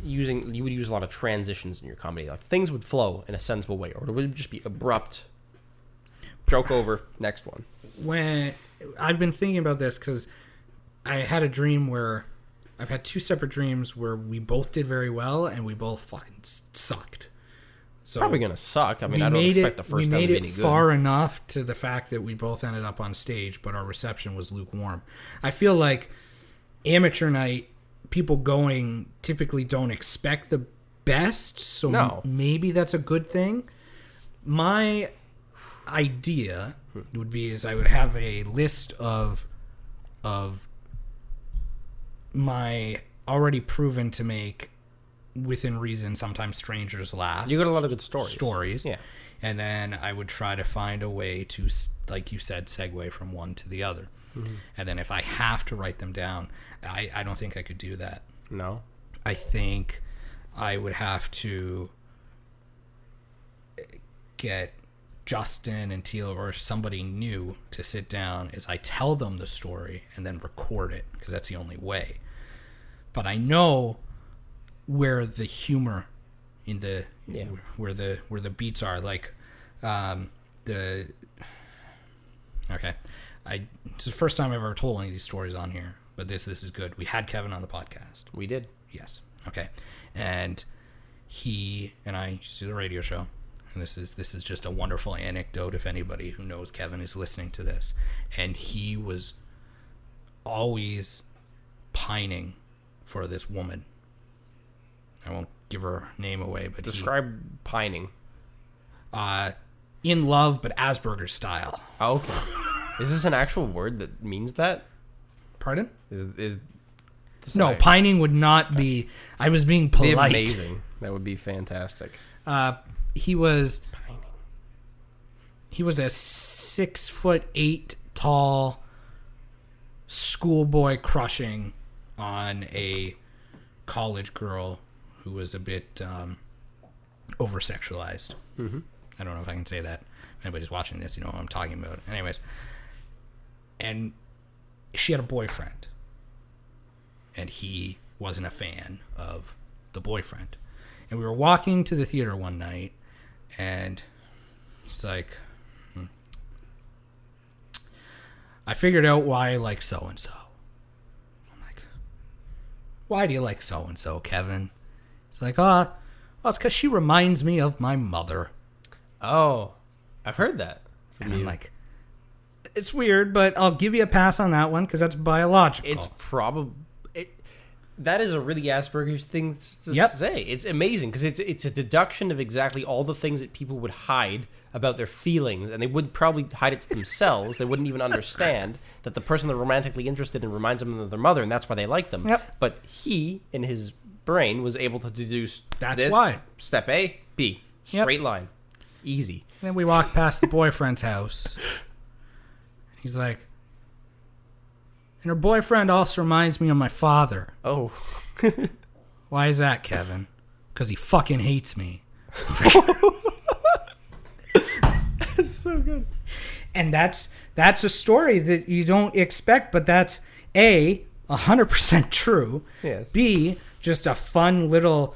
Speaker 2: using? You would use a lot of transitions in your comedy, like things would flow in a sensible way, or it would just be abrupt? Joke over. Next one.
Speaker 1: when I've been thinking about this because I had a dream where I've had two separate dreams where we both did very well and we both fucking sucked. So
Speaker 2: Probably gonna suck. I mean, I don't expect
Speaker 1: it,
Speaker 2: the first
Speaker 1: we
Speaker 2: time
Speaker 1: made
Speaker 2: to be
Speaker 1: it
Speaker 2: any good.
Speaker 1: far enough to the fact that we both ended up on stage, but our reception was lukewarm. I feel like amateur night people going typically don't expect the best, so
Speaker 2: No.
Speaker 1: m- maybe that's a good thing. My idea would be is I would have a list of of my already proven to make within reason sometimes strangers laugh
Speaker 2: You got a lot of good stories.
Speaker 1: stories.
Speaker 2: Yeah.
Speaker 1: And then I would try to find a way to, like you said, segue from one to the other.
Speaker 2: Mm-hmm.
Speaker 1: And then if I have to write them down, I, I don't think I could do that.
Speaker 2: No.
Speaker 1: I think I would have to get Justin and Teal or somebody new to sit down as I tell them the story and then record it because that's the only way. But I know where the humor in the
Speaker 2: Yeah.
Speaker 1: where the where the beats are like um the okay i it's the first time i've ever told any of these stories on here but this this is good we had kevin on the podcast
Speaker 2: We did.
Speaker 1: Yes. Okay. And he and I used to do the radio show. And this is this is just a wonderful anecdote if anybody who knows Kevin is listening to this. And he was always pining for this woman. I won't give her name away, but he,
Speaker 2: Describe pining.
Speaker 1: uh in love but Asperger's style.
Speaker 2: Oh, okay. Is this an actual word that means that?
Speaker 1: Pardon?
Speaker 2: Is is
Speaker 1: No, pining would not be I was being
Speaker 2: Be
Speaker 1: polite.
Speaker 2: amazing. That would be fantastic.
Speaker 1: Uh, he was he was a six foot eight tall schoolboy crushing on a college girl who was a bit um, over sexualized. Mm-hmm. I don't know if I can say that. If anybody's watching this, you know what I'm talking about. Anyways, and she had a boyfriend, and he wasn't a fan of the boyfriend. And we were walking to the theater one night, and he's like, hmm. I figured out why I like so and so. I'm like, why do you like so and so, Kevin? He's like, ah, well, it's because she reminds me of my mother.
Speaker 2: Oh, I've heard that.
Speaker 1: And I'm like, it's weird, but I'll give you a pass on that one because that's biological.
Speaker 2: It's probably it. That is a really Asperger's thing to
Speaker 1: Yep.
Speaker 2: say. It's amazing because it's it's a deduction of exactly all the things that people would hide about their feelings, and they would probably hide it to themselves. they wouldn't even understand that the person they're romantically interested in reminds them of their mother, and that's why they like them.
Speaker 1: Yep.
Speaker 2: But he, in his brain, was able to deduce.
Speaker 1: That's
Speaker 2: this,
Speaker 1: why.
Speaker 2: Step A, B,
Speaker 1: Yep.
Speaker 2: straight line, easy.
Speaker 1: Then we walk past the boyfriend's house. He's like, and her boyfriend also reminds me of my father.
Speaker 2: Oh,
Speaker 1: Why is that, Kevin? Because he fucking hates me.
Speaker 2: that's so good.
Speaker 1: And that's that's a story that you don't expect, but that's a hundred percent true.
Speaker 2: Yes.
Speaker 1: B just a fun little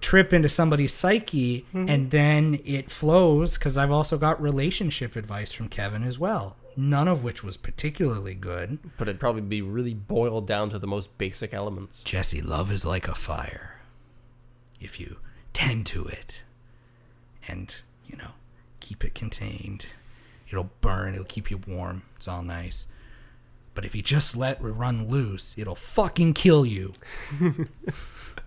Speaker 1: trip into somebody's psyche, mm-hmm. and then it flows because I've also got relationship advice from Kevin as well. None of which was particularly good.
Speaker 2: But it'd probably be really boiled down to the most basic elements.
Speaker 1: Jesse, love is like a fire. If you tend to it and, you know, keep it contained, it'll burn, it'll keep you warm. It's all nice. But if you just let it run loose, it'll fucking kill you.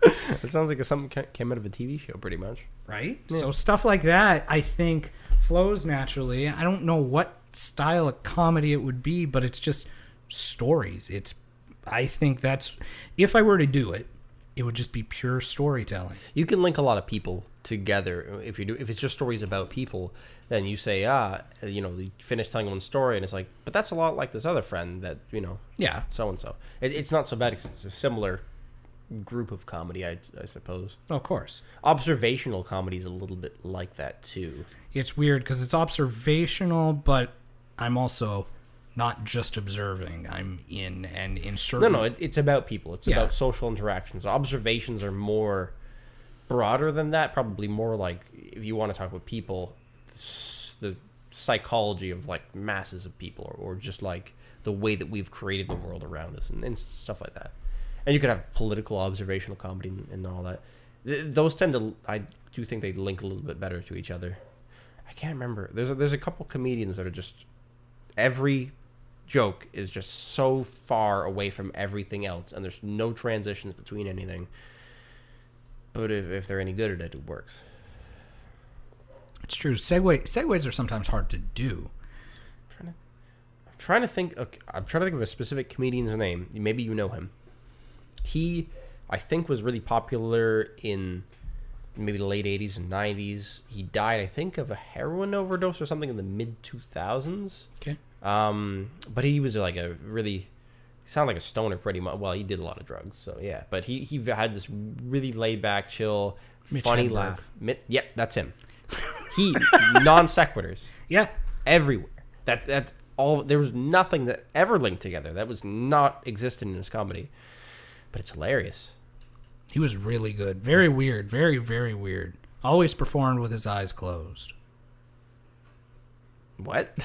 Speaker 2: It sounds like something came out of a TV show, pretty much.
Speaker 1: Right? So stuff like that, I think, flows naturally. I don't know what style of comedy it would be, but it's just stories. It's, I think that's, if I were to do it, it would just be pure storytelling.
Speaker 2: You can link a lot of people together if you do. If it's just stories about people, then you say, ah, you know, you finish telling one story, and it's like, but that's a lot like this other friend that you know,
Speaker 1: Yeah.
Speaker 2: so and so. It's not so bad because it's a similar group of comedy, I, I suppose.
Speaker 1: Of course.
Speaker 2: Observational comedy is a little bit like that too.
Speaker 1: it's weird because it's observational, but I'm also not just observing. I'm in and in
Speaker 2: No,
Speaker 1: certain.
Speaker 2: no, it, it's about people. It's
Speaker 1: Yeah.
Speaker 2: about social interactions. Observations are more broader than that. Probably more like if you want to talk about people, the psychology of like masses of people, or, or just like the way that we've created the world around us, and, and stuff like that. And you could have political observational comedy and, and all that. Th- those tend to, I do think they link a little bit better to each other. I can't remember. There's a, there's a couple comedians that are just every joke is just so far away from everything else, and there's no transitions between anything. But if, if they're any good at it, it works.
Speaker 1: It's true. Segway segues are sometimes hard to do.
Speaker 2: Trying to, I'm trying to think. Okay, I'm trying to think of a specific comedian's name. Maybe you know him. He, I think, was really popular in maybe the late '80s and '90s. He died, I think, of a heroin overdose or something in the mid 2000s.
Speaker 1: Okay.
Speaker 2: Um, but he was like a really, he sounded like a stoner pretty much. Well, he did a lot of drugs, so yeah. But he he had this really laid back, chill,
Speaker 1: Mitch
Speaker 2: funny
Speaker 1: Hedberg.
Speaker 2: laugh. Yep, that's him. He non sequiturs
Speaker 1: Yeah.
Speaker 2: everywhere. That's that's all. There was nothing that ever linked together. That was not existent in his comedy, but it's hilarious.
Speaker 1: He was really good. Very weird. Very very weird. Always performed with his eyes closed.
Speaker 2: What?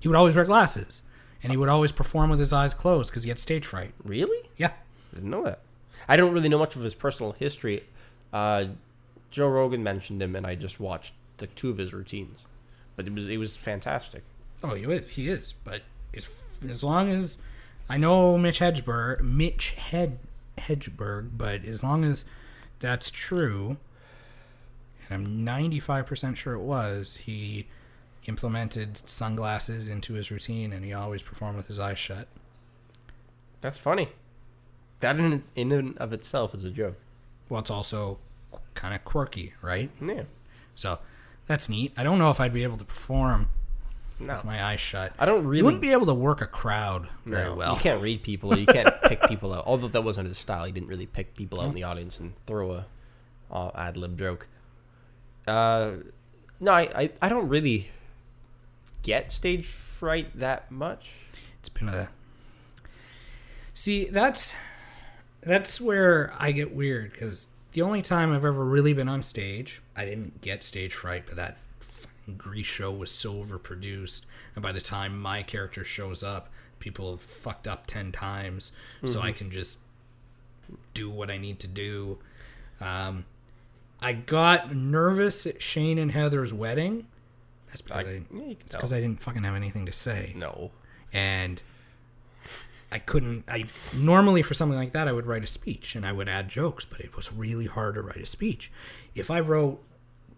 Speaker 1: He would always wear glasses, and he would always perform with his eyes closed because he had stage fright.
Speaker 2: really?
Speaker 1: Yeah.
Speaker 2: Didn't know that. I don't really know much of his personal history. Uh, Joe Rogan mentioned him, and I just watched the two of his routines. But it was it was fantastic.
Speaker 1: Oh, he is. He is. But as, as long as I know Mitch Hedberg, Mitch Hed Hedberg, but as long as that's true, and I'm 95% sure it was, he implemented sunglasses into his routine, and he always performed with his eyes shut.
Speaker 2: That's funny. That in in and of itself is a joke.
Speaker 1: Well, it's also kind of quirky, right?
Speaker 2: Yeah.
Speaker 1: So that's neat. I don't know if I'd be able to perform
Speaker 2: No.
Speaker 1: with my eyes shut.
Speaker 2: I don't really.
Speaker 1: You wouldn't be able to work a crowd very
Speaker 2: No,
Speaker 1: well.
Speaker 2: You can't read people. Or you can't pick people out. Although that wasn't his style. He didn't really pick people out in the audience and throw a uh, ad lib joke. Uh, no, I, I I don't really get stage fright that much.
Speaker 1: It's been a see that's that's where I get weird because the only time I've ever really been on stage, I didn't get stage fright, but that Grease show was so overproduced, and by the time my character shows up, people have fucked up ten times, so I can just do what I need to do. Um, I got nervous at Shane and Heather's wedding. That's because
Speaker 2: I,
Speaker 1: I,
Speaker 2: yeah, you can
Speaker 1: it's
Speaker 2: tell.
Speaker 1: because I didn't fucking have anything to say.
Speaker 2: no.
Speaker 1: and I couldn't. I normally for something like that, I would write a speech and I would add jokes, but it was really hard to write a speech. If I wrote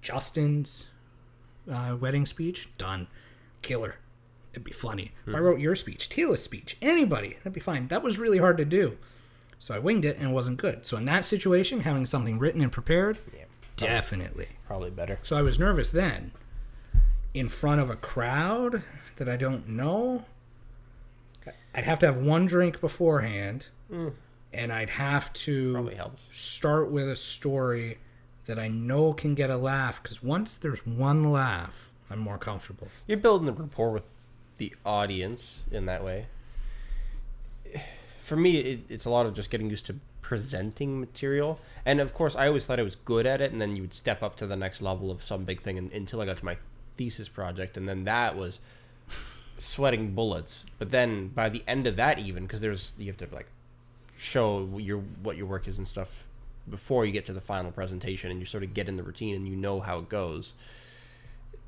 Speaker 1: Justin's uh, wedding speech, done, killer. It'd be funny. If I wrote your speech, Tila's speech, anybody, that'd be fine. That was really hard to do. So I winged it and it wasn't good. So in that situation, having something written and prepared,
Speaker 2: Yeah,
Speaker 1: definitely.
Speaker 2: probably better.
Speaker 1: So I was nervous then. In front of a crowd that I don't know, I'd have to have one drink beforehand, and I'd have to
Speaker 2: Probably
Speaker 1: start with a story that I know can get a laugh. Because once there's one laugh, I'm more comfortable.
Speaker 2: You're building a rapport with the audience in that way. For me, it, it's a lot of just getting used to presenting material. And of course, I always thought I was good at it, and then you would step up to the next level of some big thing and, until I got to my thesis project, and then that was sweating bullets. But then by the end of that, even because there's you have to like show your what your work is and stuff before you get to the final presentation, and you sort of get in the routine and you know how it goes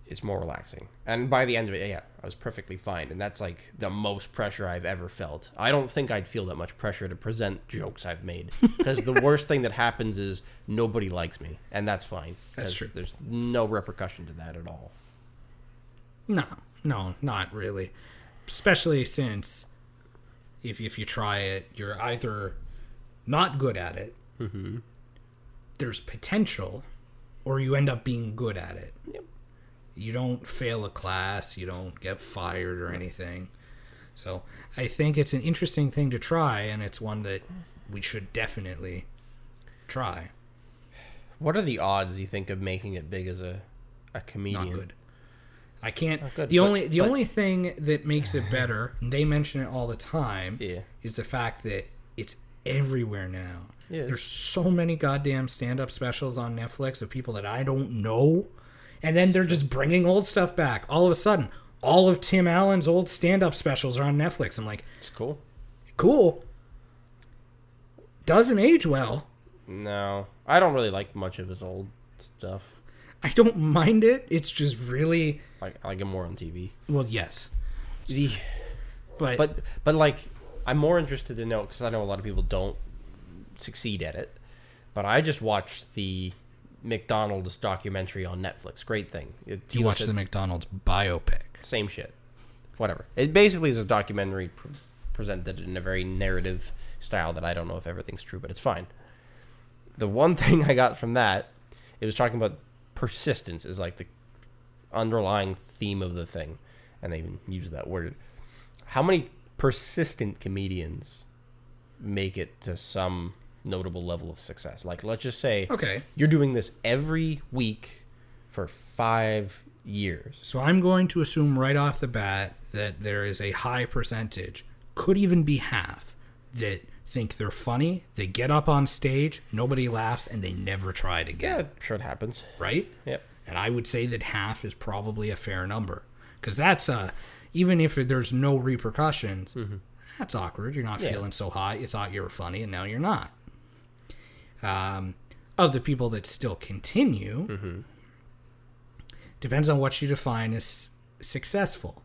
Speaker 2: it's more relaxing. And by the end of it, yeah, I was perfectly fine. And that's like the most pressure I've ever felt. I don't think I'd feel that much pressure to present jokes I've made. Because the worst thing that happens is nobody likes me. And that's fine.
Speaker 1: That's true.
Speaker 2: There's no repercussion to that at all.
Speaker 1: No, no, not really. Especially since if if you try it, you're either not good at it. Mm-hmm. There's potential, or you end up being good at it.
Speaker 2: Yep.
Speaker 1: You don't fail a class. You don't get fired or anything. So I think it's an interesting thing to try, and it's one that we should definitely try.
Speaker 2: What are the odds, you think, of making it big as a, a comedian?
Speaker 1: Not good. I can't.
Speaker 2: good,
Speaker 1: the
Speaker 2: but-
Speaker 1: only the
Speaker 2: but-
Speaker 1: only thing that makes it better, and they mention it all the time,
Speaker 2: Yeah.
Speaker 1: is the fact that it's everywhere now.
Speaker 2: Yeah.
Speaker 1: There's so many goddamn stand-up specials on Netflix of people that I don't know, and then they're just bringing old stuff back. All of a sudden, all of Tim Allen's old stand-up specials are on Netflix. I'm like,
Speaker 2: It's cool.
Speaker 1: cool. Doesn't age well.
Speaker 2: No. I don't really like much of his old stuff.
Speaker 1: I don't mind it. It's just really
Speaker 2: Like, I like him more on TV.
Speaker 1: well, yes,
Speaker 2: The,
Speaker 1: but,
Speaker 2: but but like i'm more interested to know because i know a lot of people don't succeed at it. But i just watched the mcdonald's documentary on netflix. Great thing. It,
Speaker 1: you
Speaker 2: Tila
Speaker 1: watch the McDonald's biopic.
Speaker 2: same shit. Whatever. It basically is a documentary pr- presented in a very narrative style that i don't know if everything's true but it's fine. The one thing i got from that it was talking about persistence is like the underlying theme of the thing. And they even use that word. How many persistent comedians make it to some notable level of success like let's just say
Speaker 1: Okay.
Speaker 2: you're doing this every week for five years
Speaker 1: So I'm going to assume right off the bat that there is a high percentage, could even be half, that think they're funny. They get up on stage, nobody laughs, and they never try it again.
Speaker 2: yeah sure it happens
Speaker 1: Right?
Speaker 2: yep
Speaker 1: And I would say that half is probably a fair number. Because that's, uh, even if there's no repercussions, that's awkward. You're not
Speaker 2: Yeah.
Speaker 1: feeling so hot. You thought you were funny, and now you're not. Um, of the people that still continue, depends on what you define as successful.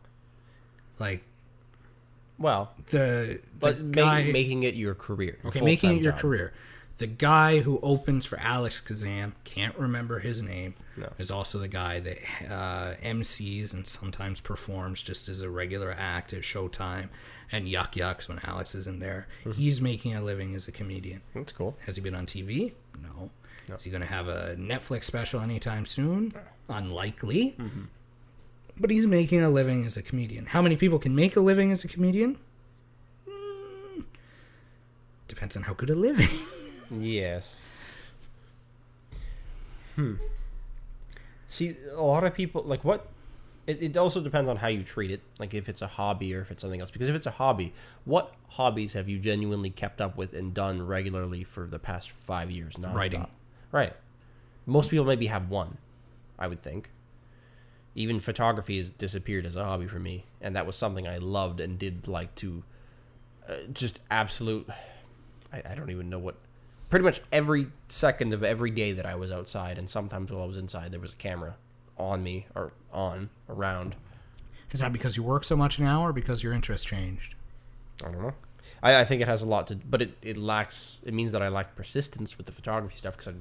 Speaker 1: Like
Speaker 2: well
Speaker 1: the, the guy,
Speaker 2: making it your career your
Speaker 1: okay, making it your
Speaker 2: job.
Speaker 1: career. The guy who opens for Alex Kazam, can't remember his name,
Speaker 2: No.
Speaker 1: is also the guy that uh, MCs and sometimes performs just as a regular act at Showtime and Yuk Yuk's when Alex is in there.
Speaker 2: Mm-hmm.
Speaker 1: He's making a living as a comedian.
Speaker 2: that's cool
Speaker 1: Has he been on TV? No. Is he going to have a Netflix special anytime soon? Unlikely.
Speaker 2: Mm-hmm.
Speaker 1: But he's making a living as a comedian. How many people can make a living as a comedian? Hmm. Depends on how good a living.
Speaker 2: Yes. Hmm. See, a lot of people like what. It, it also depends on how you treat it, like if it's a hobby or if it's something else. Because if it's a hobby, what hobbies have you genuinely kept up with and done regularly for the past five years? Nonstop?
Speaker 1: Writing.
Speaker 2: Right. Most people maybe have one, I would think. Even photography has disappeared as a hobby for me, and that was something I loved and did like to, uh, just absolute. I, I don't even know what. Pretty much every second of every day that I was outside, and sometimes while I was inside, there was a camera on me or on around.
Speaker 1: Is that because you work so much now, or because your interest changed?
Speaker 2: I don't know. I, I think it has a lot to, but it, it lacks. It means that I lack persistence with the photography stuff because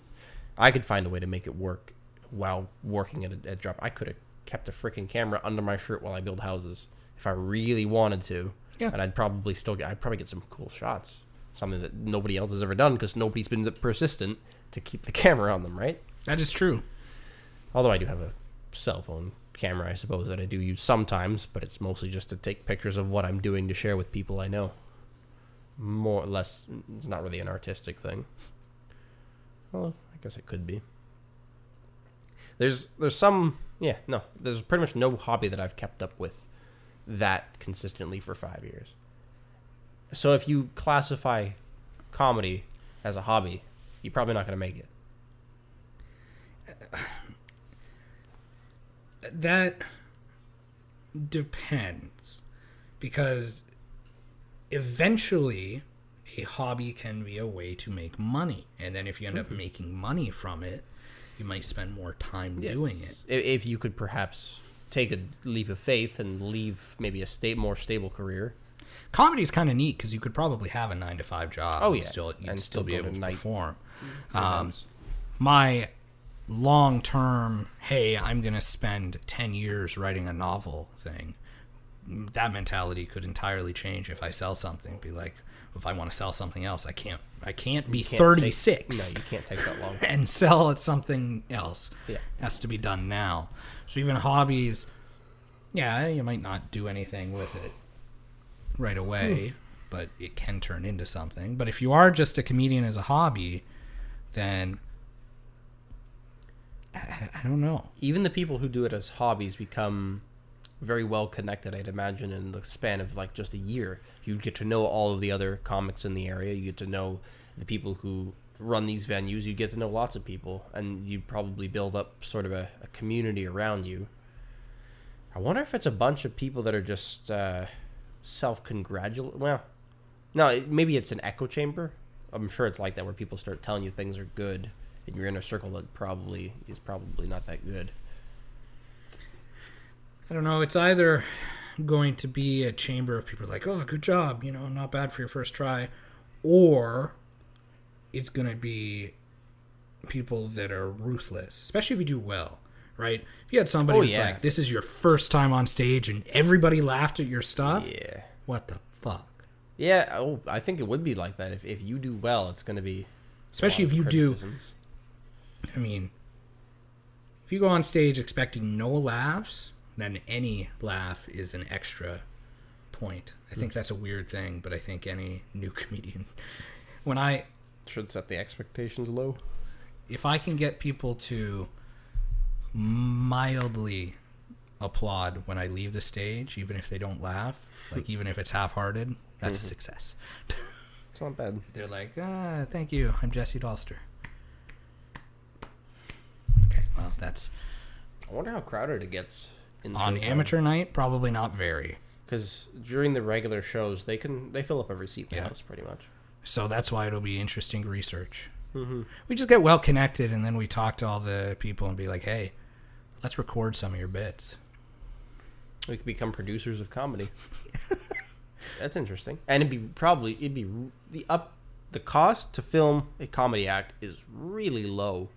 Speaker 2: I, I could find a way to make it work while working at a, at a job. I could have kept a freaking camera under my shirt while I build houses if I really wanted to.
Speaker 1: Yeah.
Speaker 2: And I'd probably still get. I'd probably get some cool shots. Something that nobody else has ever done because nobody's been persistent to keep the camera on them, right?
Speaker 1: That is true.
Speaker 2: Although I do have a cell phone camera, I suppose that I do use sometimes, but it's mostly just to take pictures of what I'm doing to share with people I know. More or less, it's not really an artistic thing. Well, I guess it could be. There's there's some yeah no there's pretty much no hobby that I've kept up with that consistently for five years. So if you classify comedy as a hobby, you're probably not going to make it.
Speaker 1: Uh, That depends because eventually a hobby can be a way to make money and then if you end up making money from it you might spend more time doing it.
Speaker 2: If you could perhaps take a leap of faith and leave maybe a sta- more stable career.
Speaker 1: comedy is kind of neat because you could probably have a nine to five job
Speaker 2: Oh,
Speaker 1: and
Speaker 2: yeah.
Speaker 1: still you'd
Speaker 2: And
Speaker 1: still,
Speaker 2: still
Speaker 1: be
Speaker 2: to
Speaker 1: able to
Speaker 2: night
Speaker 1: perform. um, my long term hey i'm going to spend 10 years writing a novel thing that mentality could entirely change if i sell something. Be like if i want to sell something else i can't i can't be
Speaker 2: Can't take-
Speaker 1: 36
Speaker 2: no, you can't take that long.
Speaker 1: and sell at something else.
Speaker 2: Yeah.
Speaker 1: has to be done now. So even hobbies yeah you might not do anything with it right away hmm. but it can turn into something. But if you are just a comedian as a hobby then I, I don't know
Speaker 2: Even the people who do it as hobbies become very well connected, I'd imagine, in the span of like just a year. You get to know all of the other comics in the area. You get to know the people who run these venues. You get to know lots of people, and you probably build up sort of a, a community around you. I wonder if it's a bunch of people that are just uh, self congratulate. Well, no, maybe it's an echo chamber. I'm sure it's like that where people start telling you things are good, you're in a circle that probably is probably not that good.
Speaker 1: I don't know. It's either going to be a chamber of people like, oh, good job, you know, not bad for your first try, or it's going to be people that are ruthless, especially if you do well, right? If you had somebody
Speaker 2: Oh,
Speaker 1: who's
Speaker 2: yeah.
Speaker 1: like, this is your first time on stage and everybody laughed at your stuff,
Speaker 2: Yeah.
Speaker 1: what the fuck?
Speaker 2: Yeah, oh, I think it would be like that. If, if you do well, it's going to be.
Speaker 1: Especially if you do. I mean, if you go on stage expecting no laughs, then any laugh is an extra point. I think that's a weird thing, but I think any new comedian, when I,
Speaker 2: Should set the expectations low.
Speaker 1: if I can get people to mildly applaud when I leave the stage, even if they don't laugh, like even if it's half-hearted, that's a success.
Speaker 2: It's not bad.
Speaker 1: They're like, ah, thank you, I'm Jesse Dolster. Okay, well, that's
Speaker 2: I wonder how crowded it gets in the
Speaker 1: on amateur night. Probably not very.
Speaker 2: Because during the regular shows, they can they fill up every seat in the
Speaker 1: Yeah.
Speaker 2: house pretty much.
Speaker 1: So that's why it'll be interesting research.
Speaker 2: Mm-hmm.
Speaker 1: We just get well connected, and then we talk to all the people and be like, "Hey, let's record some of your bits."
Speaker 2: We could become producers of comedy. That's interesting, and it'd be probably it'd be r- the up the cost to film a comedy act is really low.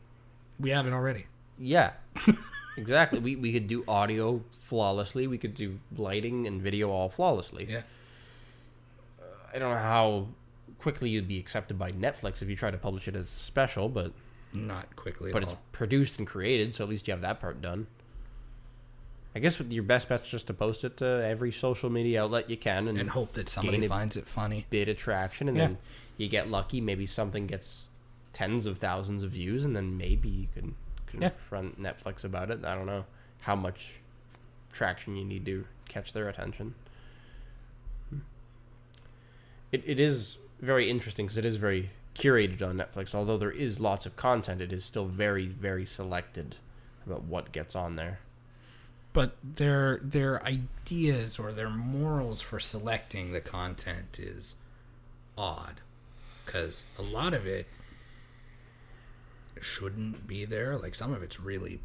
Speaker 1: We haven't already.
Speaker 2: Yeah, exactly. We we could do audio flawlessly. We could do lighting and video all flawlessly.
Speaker 1: Yeah.
Speaker 2: Uh, I don't know how quickly you'd be accepted by Netflix if you try to publish it as a special, but
Speaker 1: Not quickly at
Speaker 2: but it's produced and created, so at least you have that part done. I guess with your best bet's just to post it to every social media outlet you can and,
Speaker 1: and hope that somebody finds it funny.
Speaker 2: bit of traction, and
Speaker 1: Yeah.
Speaker 2: then you get lucky. Maybe something gets tens of thousands of views, and then maybe you can
Speaker 1: Yeah.
Speaker 2: confront Netflix about it. I don't know how much traction you need to catch their attention. Hmm. It, it is very interesting because it is very curated on Netflix. Although there is lots of content, it is still very, very selected about what gets on there.
Speaker 1: But their their ideas or their morals for selecting the content is odd, because a lot of it shouldn't be there. Like some of it's really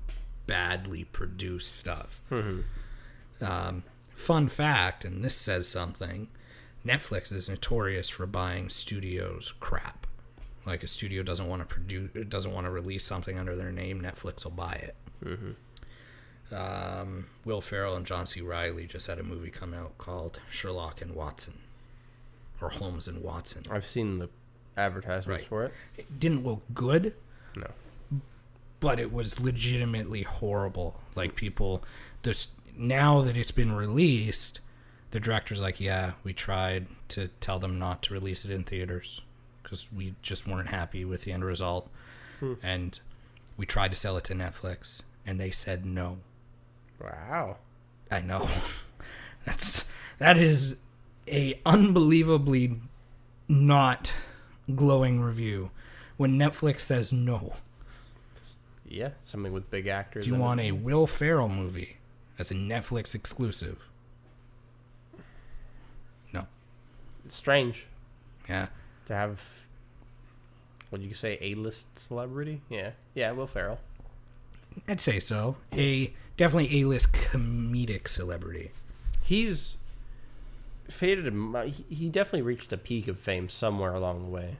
Speaker 1: badly produced stuff. Um, fun fact, and this says something Netflix is notorious for buying studios crap. Like a studio doesn't want to produce, doesn't want to release something under their name, Netflix will buy it. Um, Will Ferrell and John C. Reilly just had a movie come out called Sherlock and Watson, or Holmes and Watson.
Speaker 2: I've seen the advertisements
Speaker 1: Right.
Speaker 2: for it.
Speaker 1: It didn't look good,
Speaker 2: No.
Speaker 1: but it was legitimately horrible. Like people, this now that it's been released, the director's like, "Yeah, we tried to tell them not to release it in theaters because we just weren't happy with the end result, hmm. and we tried to sell it to Netflix, and they said no."
Speaker 2: Wow.
Speaker 1: I know. That's that is a unbelievably not glowing review when Netflix says no.
Speaker 2: Yeah, something with big actors.
Speaker 1: Do you
Speaker 2: in it.
Speaker 1: want a Will Ferrell movie as a Netflix exclusive? No.
Speaker 2: It's strange
Speaker 1: Yeah.
Speaker 2: to have. What you say, A-list celebrity? Yeah, yeah, Will Ferrell.
Speaker 1: I'd say so. A definitely A-list comedic celebrity.
Speaker 2: He's faded. He he definitely reached a peak of fame somewhere along the way.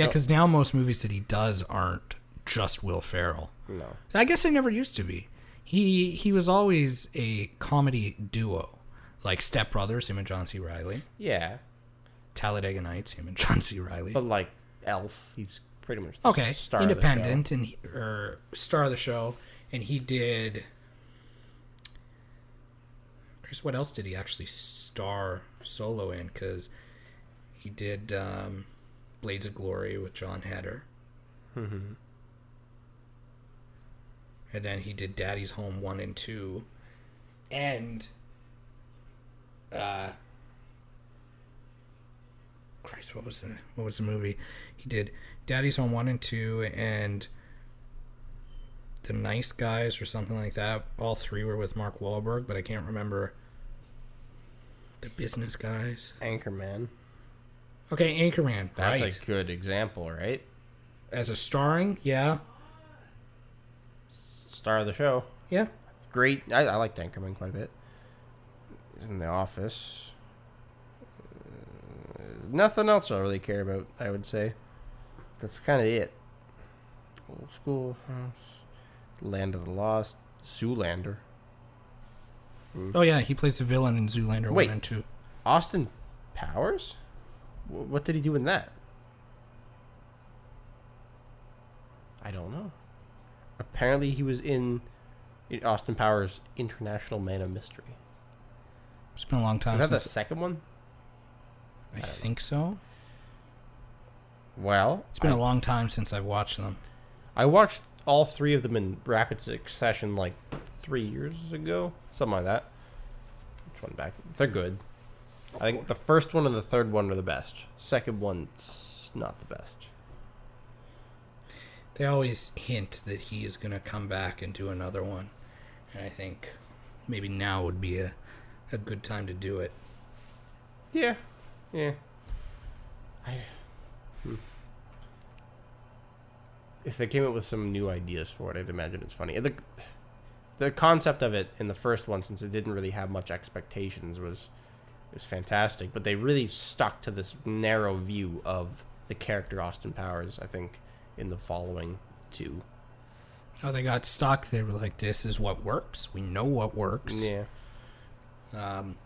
Speaker 1: Yeah, because now most movies that he does aren't just Will Ferrell.
Speaker 2: No,
Speaker 1: I guess they never used to be. He he was always a comedy duo, like Step Brothers, him and John C. Reilly.
Speaker 2: yeah,
Speaker 1: Talladega Nights, him and John C. Reilly.
Speaker 2: but like Elf, he's pretty much the
Speaker 1: Okay,
Speaker 2: star of the show.
Speaker 1: independent and he, or star of the show, and he did. Chris, what else did he actually star solo in? Because he did um, Blades of Glory with Jon Heder,
Speaker 2: Mhm.
Speaker 1: and then he did Daddy's Home one and two, and uh, Christ, what was the what was the movie? He did Daddy's Home one and two, and the Nice Guys or something like that. All three were with Mark Wahlberg, but I can't remember the business guys.
Speaker 2: Anchorman.
Speaker 1: Okay, Anchorman.
Speaker 2: That's
Speaker 1: right.
Speaker 2: a good example, right?
Speaker 1: As a starring, yeah,
Speaker 2: Star of the show.
Speaker 1: yeah.
Speaker 2: Great. I, I liked Anchorman quite a bit. He's in The Office. Uh, nothing else I really care about. I would say. That's kind of it. Old School House, Land of the Lost, Zoolander.
Speaker 1: Oh yeah, he plays the villain in Zoolander
Speaker 2: Wait.
Speaker 1: one and two.
Speaker 2: Austin Powers? Wh- What did he do in that? I don't know. Apparently, he was in in Austin Powers' International Man of Mystery.
Speaker 1: It's been a long time
Speaker 2: Is that the second one?
Speaker 1: I think so.
Speaker 2: Well,
Speaker 1: It's been
Speaker 2: I,
Speaker 1: a long time since I've watched them.
Speaker 2: I watched all three of them in rapid succession like three years ago, something like that. Which one back? They're good. I think the first one and the third one are the best. Second one's not the best.
Speaker 1: They always hint that he is going to come back and do another one. And I think maybe now would be a, a good time to do it.
Speaker 2: Yeah, yeah. I. hmm. If they came up with some new ideas for it, I'd imagine it's funny. The, the concept of it in the first one, since it didn't really have much expectations, was was fantastic. But they really stuck to this narrow view of the character Austin Powers. I think in the following two.
Speaker 1: Oh, they got stuck. They were like, this is what works. We know what works.
Speaker 2: Yeah.
Speaker 1: Um,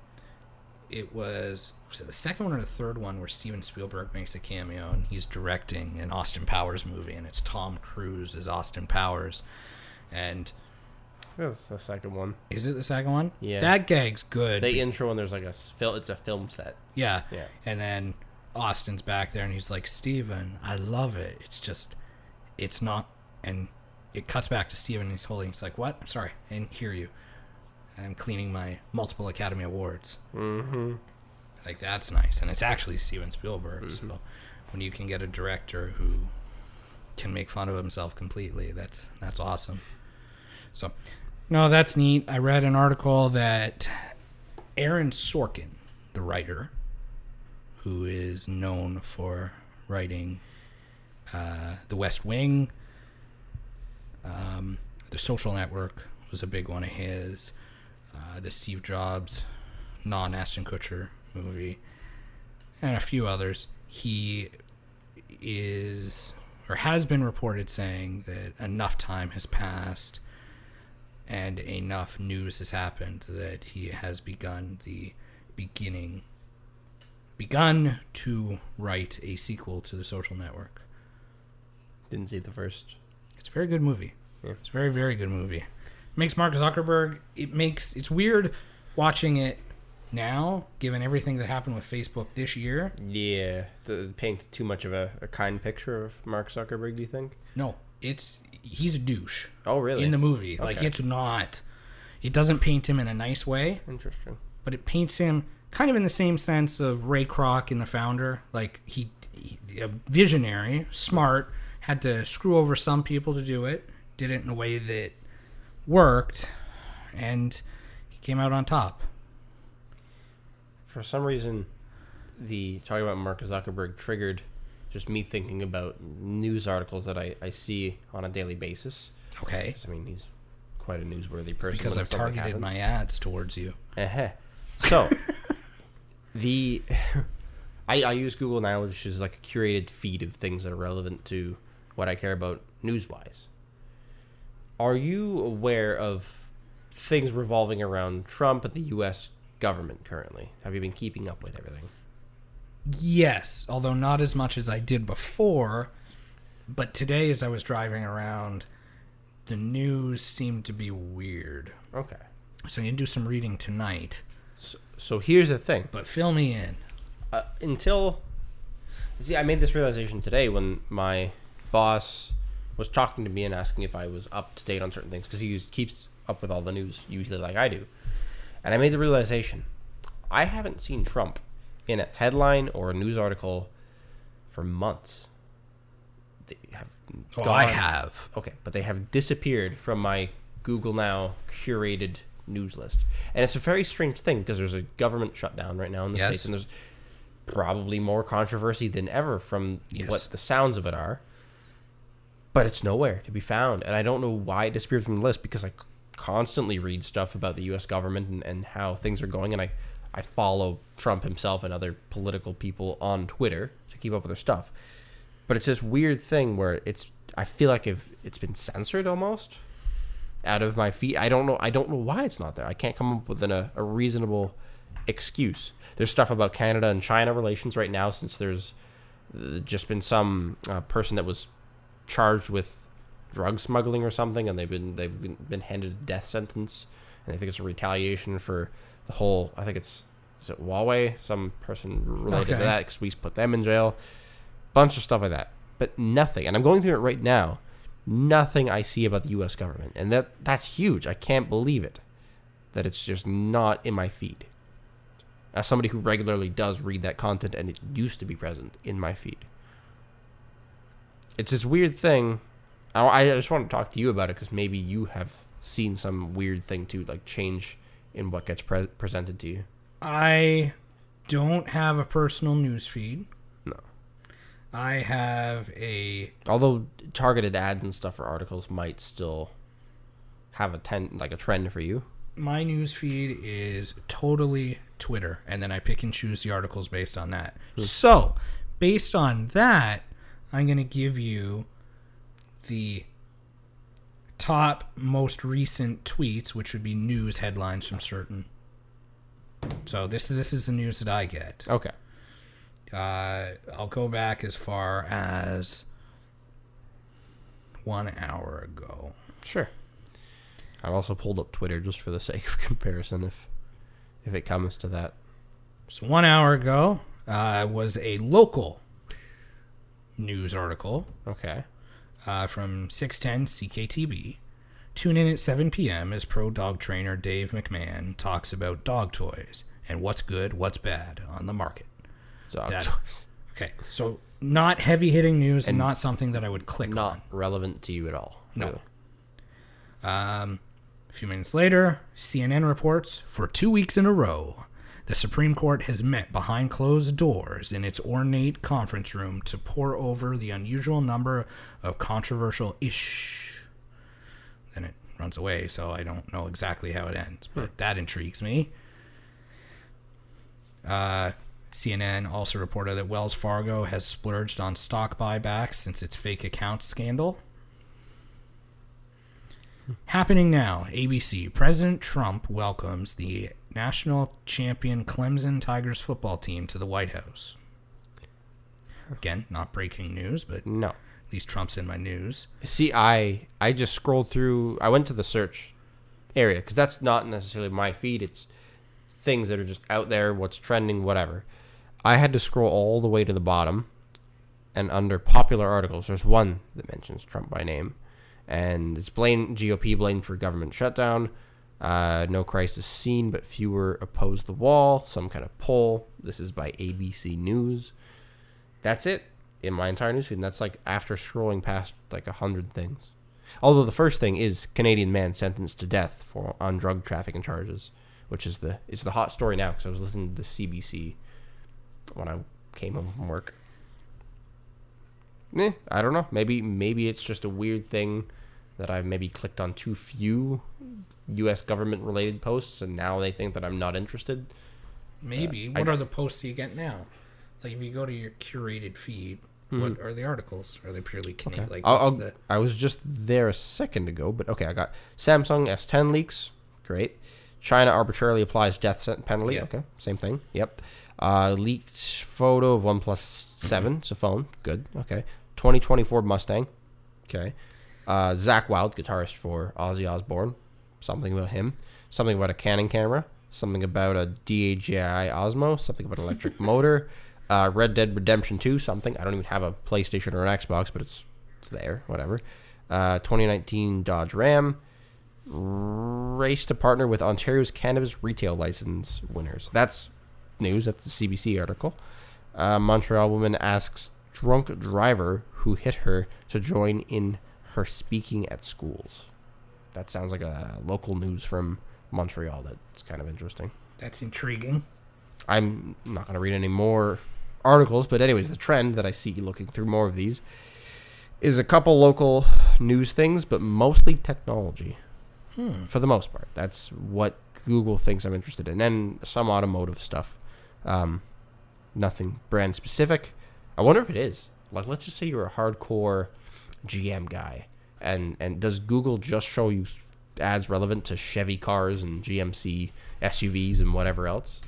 Speaker 1: it was was it the second one or the third one where Steven Spielberg makes a cameo and he's directing an Austin Powers movie and it's Tom Cruise as Austin Powers. And
Speaker 2: That's the second one.
Speaker 1: is it the second one?
Speaker 2: Yeah.
Speaker 1: That gag's good.
Speaker 2: They intro and there's like a s- fil- It's a film set.
Speaker 1: yeah.
Speaker 2: Yeah.
Speaker 1: And then Austin's back there and he's like, Steven, I love it. It's just, it's not. And it cuts back to Steven and he's holding, he's like, what? I'm sorry. I didn't hear you. I'm cleaning my multiple Academy Awards.
Speaker 2: Mm-hmm.
Speaker 1: Like that's nice, and it's actually Steven Spielberg. So when you can get a director who can make fun of himself completely, that's that's awesome. So no, that's neat. I read an article that Aaron Sorkin, the writer, who is known for writing uh, The West Wing, um, The Social Network was a big one of his. uh, the Steve Jobs non Ashton Kutcher movie, and a few others. He is or has been reported saying that enough time has passed and enough news has happened that he has begun the beginning begun to write a sequel to the social network
Speaker 2: Didn't see the first.
Speaker 1: it's a very good movie
Speaker 2: Yeah.
Speaker 1: it's a very very good movie makes mark zuckerberg it makes it's weird watching it now given everything that happened with facebook this year
Speaker 2: Yeah, the, paint too much of a, a kind picture of Mark Zuckerberg. Do you think?
Speaker 1: no it's he's a douche
Speaker 2: Oh, really?
Speaker 1: in the movie like it's not it doesn't paint him in a nice way
Speaker 2: Interesting.
Speaker 1: but it paints him kind of in the same sense of Ray Kroc in The Founder. Like he, he a visionary, smart, had to screw over some people to do it. Did it in a way that worked, and he came out on top.
Speaker 2: For some reason, the talking about Mark Zuckerberg triggered just me thinking about news articles that I, I see on a daily basis.
Speaker 1: Okay.
Speaker 2: I mean, he's quite a newsworthy person.
Speaker 1: because I've targeted
Speaker 2: happens.
Speaker 1: my ads towards you.
Speaker 2: Uh-huh. So, the I, I use Google now, which is like a curated feed of things that are relevant to what I care about news wise. Are you aware of things revolving around Trump and the U.S. government currently? Have you been keeping up with everything?
Speaker 1: Yes, although not as much as I did before. But today, as I was driving around, the news seemed to be weird.
Speaker 2: Okay.
Speaker 1: So I'm gonna do some reading tonight.
Speaker 2: So, so here's the thing.
Speaker 1: But fill me in.
Speaker 2: uh, until see i made this realization today when my boss was talking to me and asking if i was up to date on certain things because he keeps up with all the news usually like i do and i made the realization i haven't seen trump in a headline or a news article for months they have
Speaker 1: Oh, I have.
Speaker 2: Okay, but they have disappeared from my Google Now curated news list. And it's a very strange thing because there's a government shutdown right now in the
Speaker 1: Yes.
Speaker 2: States, and there's probably more controversy than ever from
Speaker 1: Yes.
Speaker 2: what the sounds of it are. But it's nowhere to be found. And I don't know why it disappeared from the list because I constantly read stuff about the U.S. government and, and how things are going. And I, I follow Trump himself and other political people on Twitter to keep up with their stuff but it's this weird thing where it's I feel like if it's been censored almost out of my feed. I don't know. I don't know why it's not there. I can't come up with an, a, a reasonable excuse. There's stuff about Canada and China relations right now since there's uh, just been some uh, person that was charged with drug smuggling or something, and they've been they've been, been handed a death sentence, and I think it's a retaliation for the whole. I think it's is it Huawei, some person related
Speaker 1: Okay.
Speaker 2: to that because we put them in jail bunch of stuff like that, but nothing. And I'm going through it right now. Nothing I see about the U.S. government, and that that's huge. I can't believe it that it's just not in my feed. As somebody who regularly does read that content, and it used to be present in my feed, it's this weird thing. I, I just want to talk to you about it because maybe you have seen some weird thing too, like change in what gets pre- presented to you.
Speaker 1: I don't have a personal news feed.
Speaker 2: No.
Speaker 1: I have a
Speaker 2: Although targeted ads and stuff for articles might still have a ten like a trend for you.
Speaker 1: my news feed is totally Twitter, and then I pick and choose the articles based on that. Hmm. So, based on that, I'm going to give you the top most recent tweets, which would be news headlines from certain. So this this is the news that I get.
Speaker 2: Okay.
Speaker 1: Uh, I'll go back as far as one hour ago.
Speaker 2: Sure. I've also pulled up Twitter just for the sake of comparison if if it comes to that.
Speaker 1: So one hour ago uh, was a local news article
Speaker 2: Okay.
Speaker 1: Uh, from 610 CKTB. Tune in at 7 p.m. as pro dog trainer Dave McMahon talks about dog toys and what's good, what's bad on the market.
Speaker 2: So
Speaker 1: That- Okay, so not heavy hitting news and not something that I would click on.
Speaker 2: not relevant to you at all.
Speaker 1: No.
Speaker 2: really.
Speaker 1: Um, a few minutes later, CNN reports for two weeks in a row, the Supreme Court has met behind closed doors in its ornate conference room to pore over the unusual number of controversial ish. Then it runs away. So I don't know exactly how it ends, but that intrigues me. Uh, CNN also reported that Wells Fargo has splurged on stock buybacks since its fake account scandal. Happening now, ABC. President Trump welcomes the national champion Clemson Tigers football team to the White House. Again, not breaking news, but
Speaker 2: No.
Speaker 1: at least Trump's in my news.
Speaker 2: See, I I just scrolled through. I went to the search area because that's not necessarily my feed. It's things that are just out there, what's trending, whatever. I had to scroll all the way to the bottom, and under popular articles, there's one that mentions Trump by name, and it's blame GOP blamed for government shutdown. Uh, no crisis seen, but fewer oppose the wall. Some kind of poll. This is by ABC News. That's it in my entire newsfeed. And that's like after scrolling past like a hundred things. Although the first thing is Canadian man sentenced to death for on drug trafficking charges, which is the it's the hot story now because I was listening to the CBC when I came home from work. Eh, I don't know. Maybe maybe it's just a weird thing that I've maybe clicked on too few U.S. government related posts, and now they think that I'm not interested.
Speaker 1: Maybe.
Speaker 2: I-
Speaker 1: what are the posts you get now? Like if you go to your curated feed, what are the articles? Are they purely Canadian? Like
Speaker 2: I'll, I'll-
Speaker 1: the
Speaker 2: I was just there a second ago, but okay, I got Samsung S10 leaks. Great. China arbitrarily applies death sentence penalty.
Speaker 1: Yeah.
Speaker 2: Okay, same thing. Yep. Uh, leaked photo of OnePlus 7. It's a phone. Good. Okay. 2024 Mustang. Okay. Uh, Zakk Wylde, guitarist for Ozzy Osbourne. Something about him. Something about a Canon camera. Something about a DJI Osmo. Something about an electric motor. Uh, Red Dead Redemption 2. Something. I don't even have a PlayStation or an Xbox, but it's it's there. Whatever. Uh, 2019 Dodge Ram. Race to partner with Ontario's cannabis retail license winners. That's news. That's the CBC article. Uh, Montreal woman asks drunk driver who hit her to join in her speaking at schools. That sounds like a local news from Montreal. That's kind of interesting.
Speaker 1: that's intriguing.
Speaker 2: I'm not going to read any more articles, but anyways, the trend that I see looking through more of these is a couple local news things, but mostly technology. For the most part, that's what Google thinks I'm interested in, and some automotive stuff. Um, nothing brand specific. I wonder if it is. Like, let's just say you're a hardcore GM guy, and and does Google just show you ads relevant to Chevy cars and GMC SUVs and whatever else?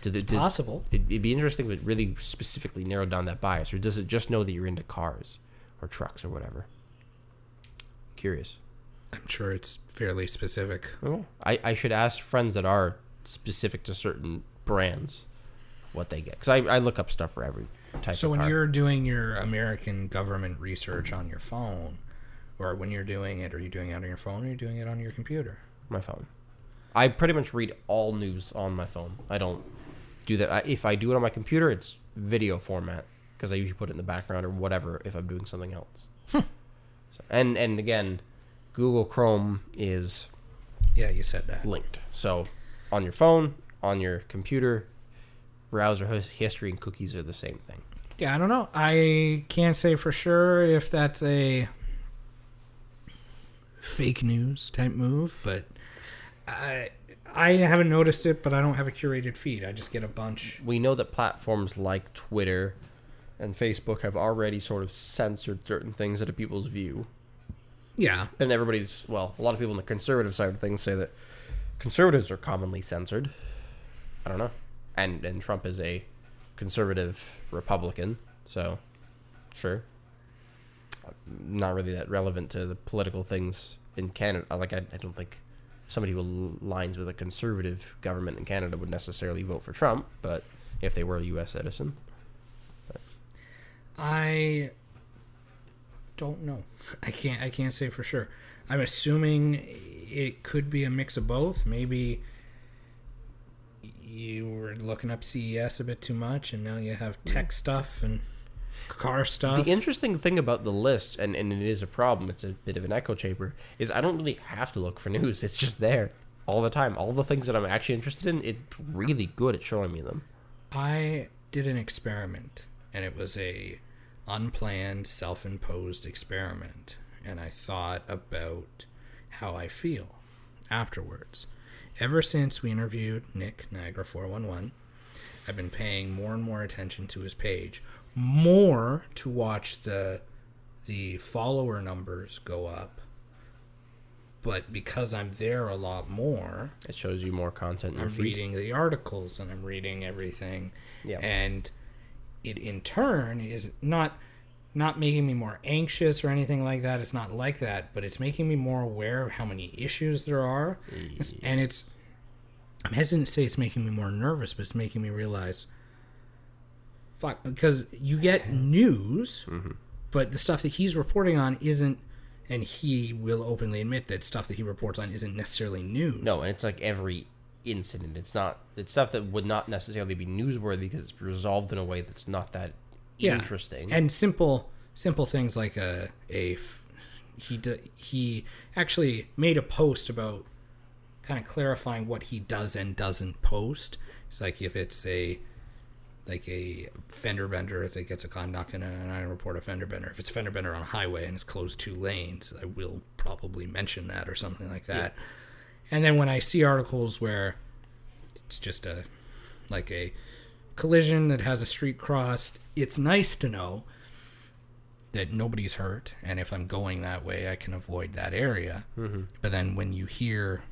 Speaker 2: Did it, did,
Speaker 1: Possible.
Speaker 2: It'd, it'd be interesting if it really specifically narrowed down that bias, or does it just know that you're into cars or trucks or whatever? Curious.
Speaker 1: I'm sure it's fairly specific.
Speaker 2: Oh. I, I should ask friends that are specific to certain brands what they get because I, I look up stuff for every type
Speaker 1: So when
Speaker 2: car.
Speaker 1: you're doing your American government research on your phone, or when you're doing it, are you doing it on your phone or are you doing it on your computer?
Speaker 2: my phone. I pretty much read all news on my phone. I don't do that. I, if I do it on my computer, it's video format because I usually put it in the background or whatever if I'm doing something else. Hmm. so, and and again, Google Chrome is
Speaker 1: Yeah, you said that.
Speaker 2: linked. So on your phone, on your computer, browser history and cookies are the same thing.
Speaker 1: Yeah, I don't know. I can't say for sure if that's a fake news type move, but I I haven't noticed it, but I don't have a curated feed. I just get a bunch.
Speaker 2: We know that platforms like Twitter and Facebook have already sort of censored certain things out of people's view.
Speaker 1: Yeah,
Speaker 2: And everybody's well, a lot of people on the conservative side of things say that conservatives are commonly censored. I don't know. And and Trump is a conservative Republican, so sure. Uh, not really that relevant to the political things in Canada. Uh, like I, I don't think somebody who aligns with a conservative government in Canada would necessarily vote for Trump, but if they were a U.S. citizen,
Speaker 1: I don't know. I can't. I can't say for sure. I'm assuming it could be a mix of both. Maybe you were looking up CES a bit too much, and now you have tech stuff and car stuff.
Speaker 2: The interesting thing about the list, and, and it is a problem, it's a bit of an echo chamber, is I don't really have to look for news. It's just there all the time. All the things that I'm actually interested in, it's really good at showing me them.
Speaker 1: I did an experiment, and it was a unplanned, self-imposed experiment. And I thought about how I feel afterwards. Ever since we interviewed Nick Niagara 411, I've been paying more and more attention to his page, more to watch the the follower numbers go up. But because I'm there a lot more,
Speaker 2: It shows you more content
Speaker 1: I'm reading the articles and I'm reading everything.
Speaker 2: Yeah.
Speaker 1: And it in turn is not not making me more anxious or anything like that. It's not like that, but it's making me more aware of how many issues there are. It's- mm. And it's I'm hesitant to say it's making me more nervous, but it's making me realize fuck because you get news, mm-hmm. but the stuff that he's reporting on isn't and he will openly admit that stuff that he reports on isn't necessarily news.
Speaker 2: No, and it's like every incident. It's not. It's stuff that would not necessarily be newsworthy because it's resolved in a way that's not that interesting.
Speaker 1: and simple simple things like a a he d- he actually made a post about kind of clarifying what he does and doesn't post. It's like if it's a like a fender bender that gets a conduct and I report a fender bender. If it's a fender bender on a highway and it's closed two lanes I will probably mention that or something like that. And then when I see articles where it's just a like a collision that has a street crossed, it's nice to know that nobody's hurt, and if I'm going that way, I can avoid that area. Mm-hmm. But then when you hear,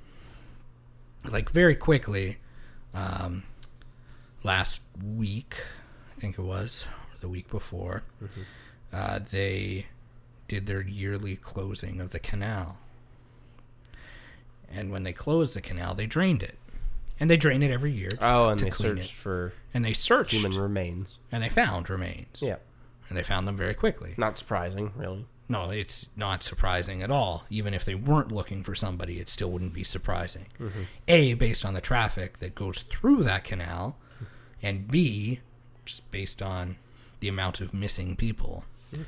Speaker 1: like very quickly, um, last week, I think it was, or the week before, uh, they did their yearly closing of the canal. And when they closed the canal, they drained it. And they drain it every year. To,
Speaker 2: oh, and they
Speaker 1: clean
Speaker 2: searched
Speaker 1: it.
Speaker 2: for
Speaker 1: And they searched.
Speaker 2: human remains.
Speaker 1: and they found remains.
Speaker 2: Yeah,
Speaker 1: And they found them very quickly.
Speaker 2: not surprising, really.
Speaker 1: No, it's not surprising at all. Even if they weren't looking for somebody, it still wouldn't be surprising. Mm-hmm. A, based on the traffic that goes through that canal, and B, just based on the amount of missing people. Mm-hmm.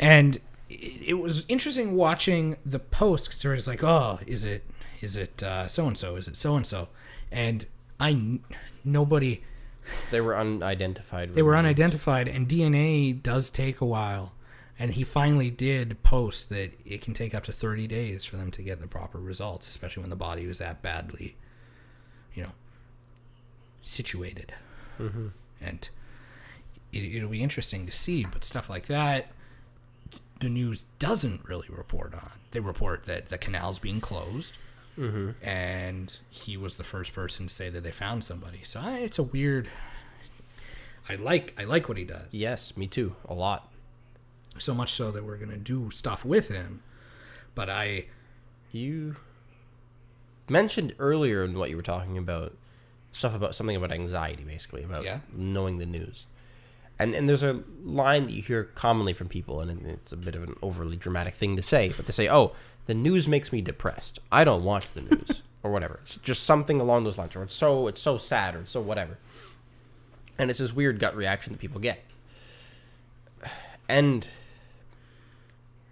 Speaker 1: And it, it was interesting watching the post because there was like, oh, is it is it so and so? Is it so and so? And I nobody
Speaker 2: They were unidentified.
Speaker 1: they were unidentified and dna does take a while. And he finally did post that it can take up to 30 days for them to get the proper results especially when the body was that badly you know situated. Mm-hmm. And it, it'll be interesting to see but stuff like that the news doesn't really report on. They report that the canal's being closed Mm-hmm. and he was the first person to say that they found somebody so I, it's a weird I like I like what he does.
Speaker 2: Yes, me too. A lot.
Speaker 1: So much so that we're gonna do stuff with him. But I
Speaker 2: You mentioned earlier in what you were talking about stuff about something about anxiety, basically about
Speaker 1: Yeah.
Speaker 2: knowing the news. And and there's a line that you hear commonly from people, and it's a bit of an overly dramatic thing to say, but they say, "Oh, the news makes me depressed. I don't watch the news." Or whatever. It's just something along those lines, or it's so it's so sad, or it's so whatever. And it's this weird gut reaction that people get. And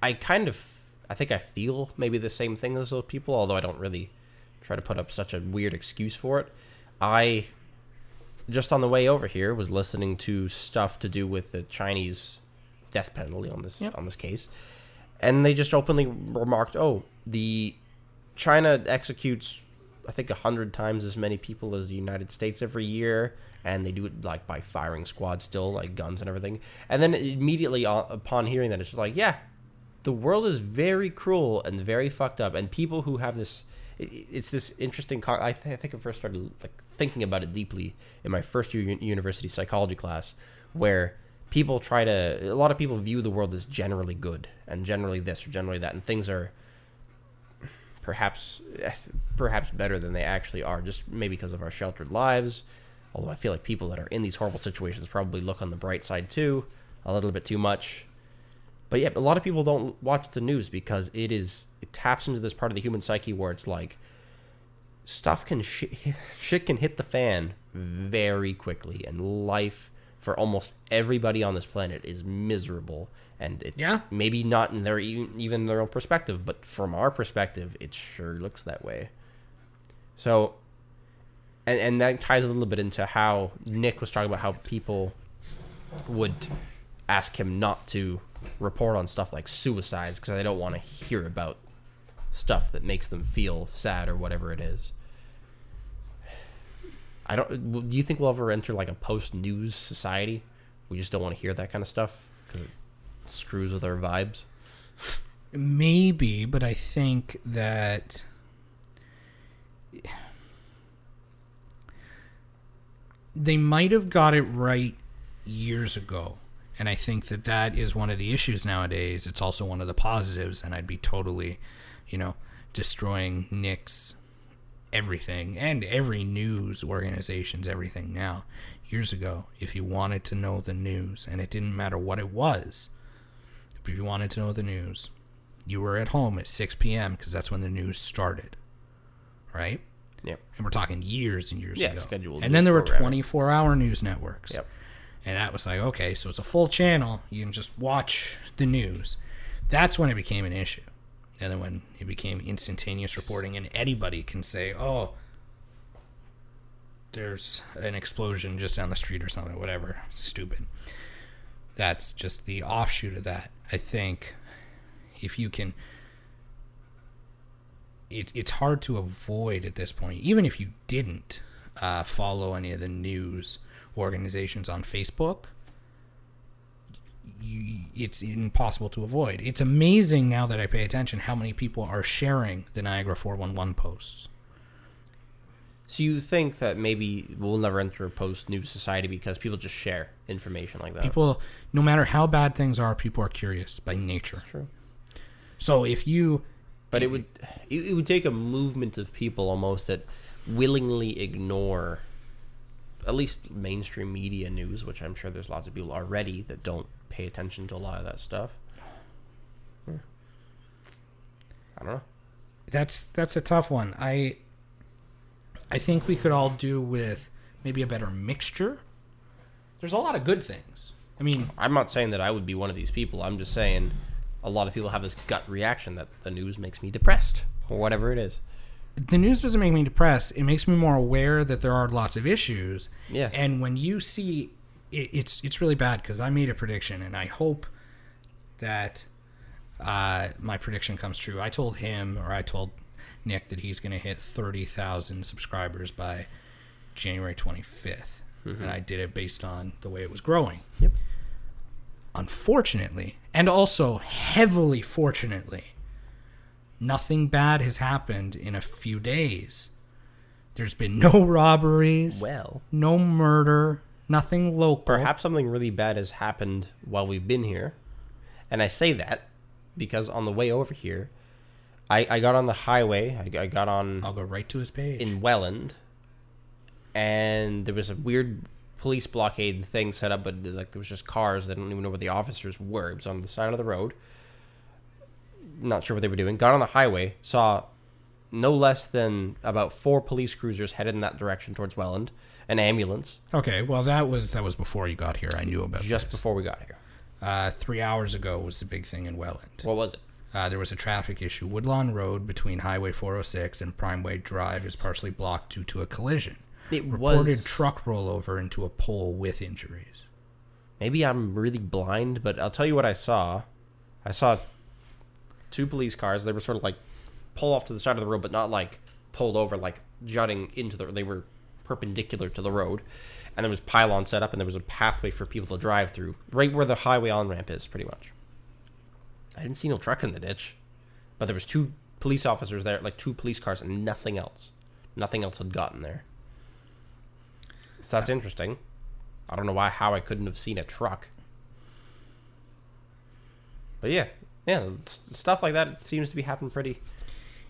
Speaker 2: I kind of, I think I feel maybe the same thing as those people, although I don't really try to put up such a weird excuse for it. I just on the way over here was listening to stuff to do with the Chinese death penalty on this
Speaker 1: Yep.
Speaker 2: on this case, and they just openly remarked, "Oh, the China executes, I think, a hundred times as many people as the United States every year." And they do it like by firing squads, still like guns and everything. And then immediately upon hearing that, it's just like, yeah, the world is very cruel and very fucked up and people who have this it's this interesting I, th- I think i first started like thinking about it deeply in my first year uni- university psychology class where people try to a lot of people view the world as generally good and generally this or generally that and things are perhaps perhaps better than they actually are just maybe because of our sheltered lives. Although i feel like people that are in these horrible situations probably look on the bright side too a little bit too much. But yeah, a lot of people don't watch the news because it is it taps into this part of the human psyche where it's like stuff can shit, shit can hit the fan very quickly and life for almost everybody on this planet is miserable and it
Speaker 1: Yeah.
Speaker 2: maybe not in their e- even their own perspective but from our perspective it sure looks that way so and and that ties a little bit into how Nick was talking about how people would ask him not to report on stuff like suicides because they don't want to hear about stuff that makes them feel sad or whatever it is. I don't. Do you think we'll ever enter like a post-news society? We just don't want to hear that kind of stuff because it screws with our vibes.
Speaker 1: Maybe, but I think that they might have got it right years ago. And I think that that is one of the issues nowadays. It's also one of the positives, and I'd be totally, you know, destroying Nick's everything and every news organization's everything now. Years ago, if you wanted to know the news, and it didn't matter what it was, if you wanted to know the news, you were at home at 6 p.m. because that's when the news started, right?
Speaker 2: Yep.
Speaker 1: And we're talking years and years
Speaker 2: Yeah,
Speaker 1: ago.
Speaker 2: scheduled
Speaker 1: and then there were 24 hour news networks.
Speaker 2: Yep.
Speaker 1: And that was like, okay, so it's a full channel. You can just watch the news. That's when it became an issue. And then when it became instantaneous reporting, and anybody can say, oh, there's an explosion just down the street or something, whatever. Stupid. That's just the offshoot of that. I think if you can. It, it's hard to avoid at this point, even if you didn't uh, follow any of the news organizations on Facebook. You, it's impossible to avoid. It's amazing now that I pay attention how many people are sharing the Niagara 411 posts.
Speaker 2: So you think that maybe we'll never enter a post-news society because people just share information like that?
Speaker 1: People, no matter how bad things are, people are curious by nature.
Speaker 2: True.
Speaker 1: So if you,
Speaker 2: But it would it would take a movement of people almost that willingly ignore at least mainstream media news, which I'm sure there's lots of people already that don't pay attention to a lot of that stuff. Yeah. I don't know.
Speaker 1: that's that's a tough one. I I think we could all do with maybe a better mixture. There's a lot of good things. I mean,
Speaker 2: I'm not saying that I would be one of these people. I'm just saying a lot of people have this gut reaction that the news makes me depressed or whatever it is.
Speaker 1: the news doesn't make me depressed. It makes me more aware that there are lots of issues.
Speaker 2: Yeah.
Speaker 1: And when you see, it, it's it's really bad because I made a prediction, and I hope that uh, my prediction comes true. I told him, or I told Nick, that he's going to hit thirty thousand subscribers by January twenty and I did it based on the way it was growing.
Speaker 2: Yep.
Speaker 1: Unfortunately, and also heavily fortunately, nothing bad has happened in a few days. There's been no robberies,
Speaker 2: Well,
Speaker 1: no murder, nothing local.
Speaker 2: perhaps something really bad has happened while we've been here. And I say that because on the way over here, I, I got on the highway. I, I got on
Speaker 1: I'll go right to his page.
Speaker 2: in Welland, and there was a weird police blockade thing set up, but like there was just cars. They don't even know where the officers were. It was on the side of the road. Not sure what they were doing. Got on the highway, saw no less than about four police cruisers headed in that direction towards Welland, an ambulance
Speaker 1: okay, well that was that was before you got here. I knew about
Speaker 2: just
Speaker 1: this.
Speaker 2: before we got here.
Speaker 1: Uh, three hours ago was the big thing in Welland.
Speaker 2: What was it?
Speaker 1: Uh, there was a traffic issue. Woodlawn Road between Highway 406 and Primeway Drive is partially blocked due to a collision.
Speaker 2: It
Speaker 1: Reported
Speaker 2: was
Speaker 1: truck rollover into a pole with injuries.
Speaker 2: maybe I'm really blind, but I'll tell you what I saw. I saw two police cars. They were sort of like pull off to the side of the road, but not like pulled over, like jutting into the. They were perpendicular to the road, and there was pylon set up, and there was a pathway for people to drive through, right where the highway on ramp is, pretty much. I didn't see no truck in the ditch, but there was two police officers there, like two police cars, and nothing else. Nothing else had gotten there. So that's interesting. I don't know why how I couldn't have seen a truck. But yeah, yeah, stuff like that seems to be happening pretty.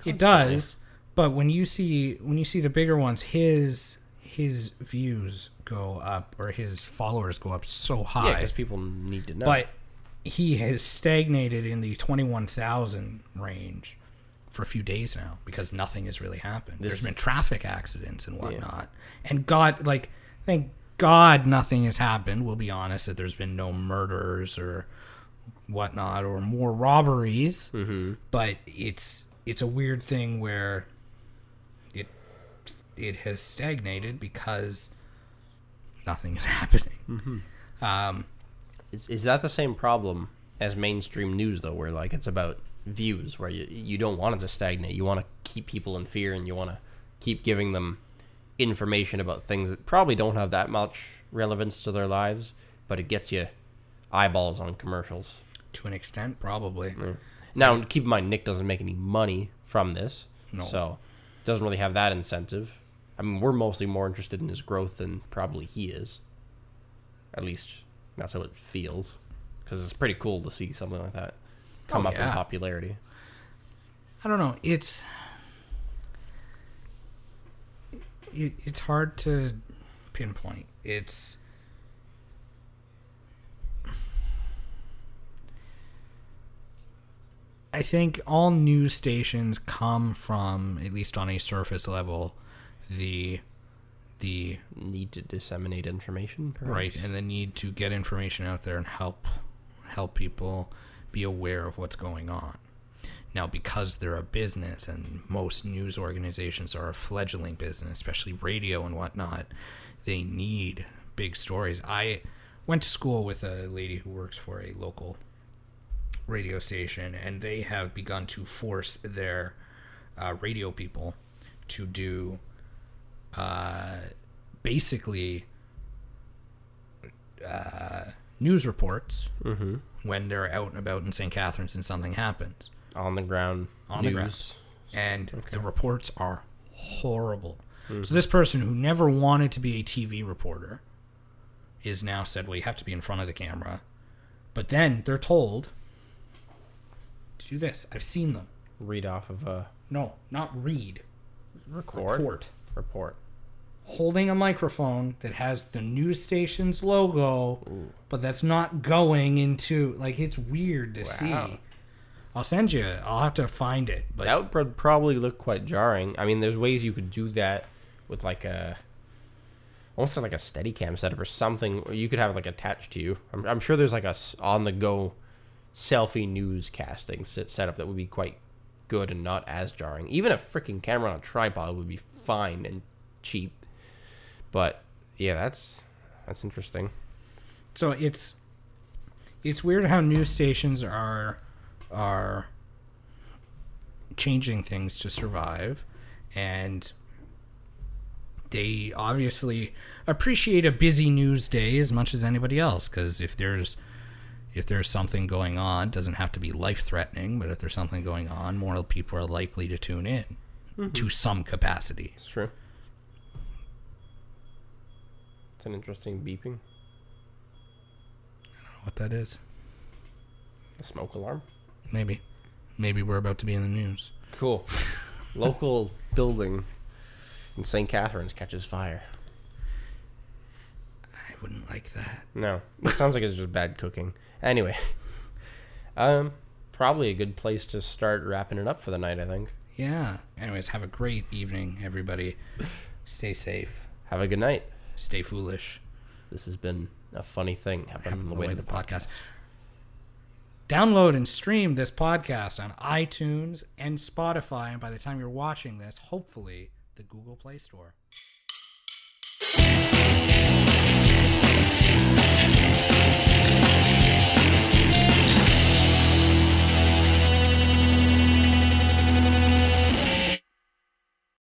Speaker 1: It does, but when you see when you see the bigger ones, his his views go up or his followers go up so
Speaker 2: Yeah,
Speaker 1: high.
Speaker 2: because people need to know.
Speaker 1: but he has stagnated in the 21,000 range for a few days now because nothing has really happened.
Speaker 2: This-
Speaker 1: There's been traffic accidents and whatnot. And God, like, thank God nothing has happened. We'll be honest that there's been no murders or whatnot or more robberies. Mm-hmm. But it's it's a weird thing where it has stagnated because nothing is happening. Um,
Speaker 2: is, is that the same problem as mainstream news though, where like it's about views where you you don't want it to stagnate. You want to keep people in fear and you want to keep giving them information about things that probably don't have that much relevance to their lives, but it gets you eyeballs on commercials.
Speaker 1: To an extent, probably.
Speaker 2: Now, keep in mind, Nick doesn't make any money from this,
Speaker 1: No.
Speaker 2: so doesn't really have that incentive. I mean, we're mostly more interested in his growth than probably he is. At least that's how it feels, because it's pretty cool to see something like that come
Speaker 1: Oh,
Speaker 2: up in popularity.
Speaker 1: I don't know. It's it, it's hard to pinpoint. It's I think all news stations come from at least on a surface level the the
Speaker 2: Need to disseminate information, perhaps?
Speaker 1: right and the need to get information out there and help help people be aware of what's going on now because they're a business and most news organizations are a fledgling business especially radio and whatnot they need big stories i went to school with a lady who works for a local radio station and they have begun to force their uh, radio people to do uh, basically uh, news reports
Speaker 2: Mm-hmm.
Speaker 1: when they're out and about in St. Catharines and something happens.
Speaker 2: On the ground
Speaker 1: On the
Speaker 2: news.
Speaker 1: ground. And the reports are horrible. So this person who never wanted to be a TV reporter is now said, well, you have to be in front of the camera. But then they're told to do this. I've seen them.
Speaker 2: Read off of a
Speaker 1: No, not read.
Speaker 2: record
Speaker 1: Report.
Speaker 2: report.
Speaker 1: Holding a microphone that has the news station's logo, but that's not going into like it's weird to see. I'll send you. I'll have to find it, but
Speaker 2: That would pro- probably look quite jarring. I mean, there's ways you could do that with like a almost like a steady cam setup or something. Or you could have it, like attached to you. I'm, I'm sure there's like a on the go selfie newscasting set setup that would be quite good and not as jarring. Even a freaking camera on a tripod would be fine and cheap. But yeah, that's that's interesting.
Speaker 1: so it's it's weird how news stations are are changing things to survive and they obviously appreciate a busy news day as much as anybody else because if there's if there's something going on it doesn't have to be life threatening but if there's something going on more people are likely to tune in mm-hmm. to some capacity
Speaker 2: It's true. It's an interesting beeping.
Speaker 1: I don't know what that is
Speaker 2: The smoke alarm.
Speaker 1: maybe maybe we're about to be in the news
Speaker 2: Cool. Local building in St. Catharines catches fire.
Speaker 1: i wouldn't like that
Speaker 2: No, it sounds like it's just bad cooking. Anyway, um, probably a good place to start wrapping it up for the night. I think.
Speaker 1: yeah anyways have a great evening everybody stay safe
Speaker 2: Have a good night.
Speaker 1: Stay foolish.
Speaker 2: This has been a funny thing happening on the way to the podcast. podcast.
Speaker 1: Download and stream this podcast on iTunes and Spotify. And by the time you're watching this, hopefully, the Google Play Store.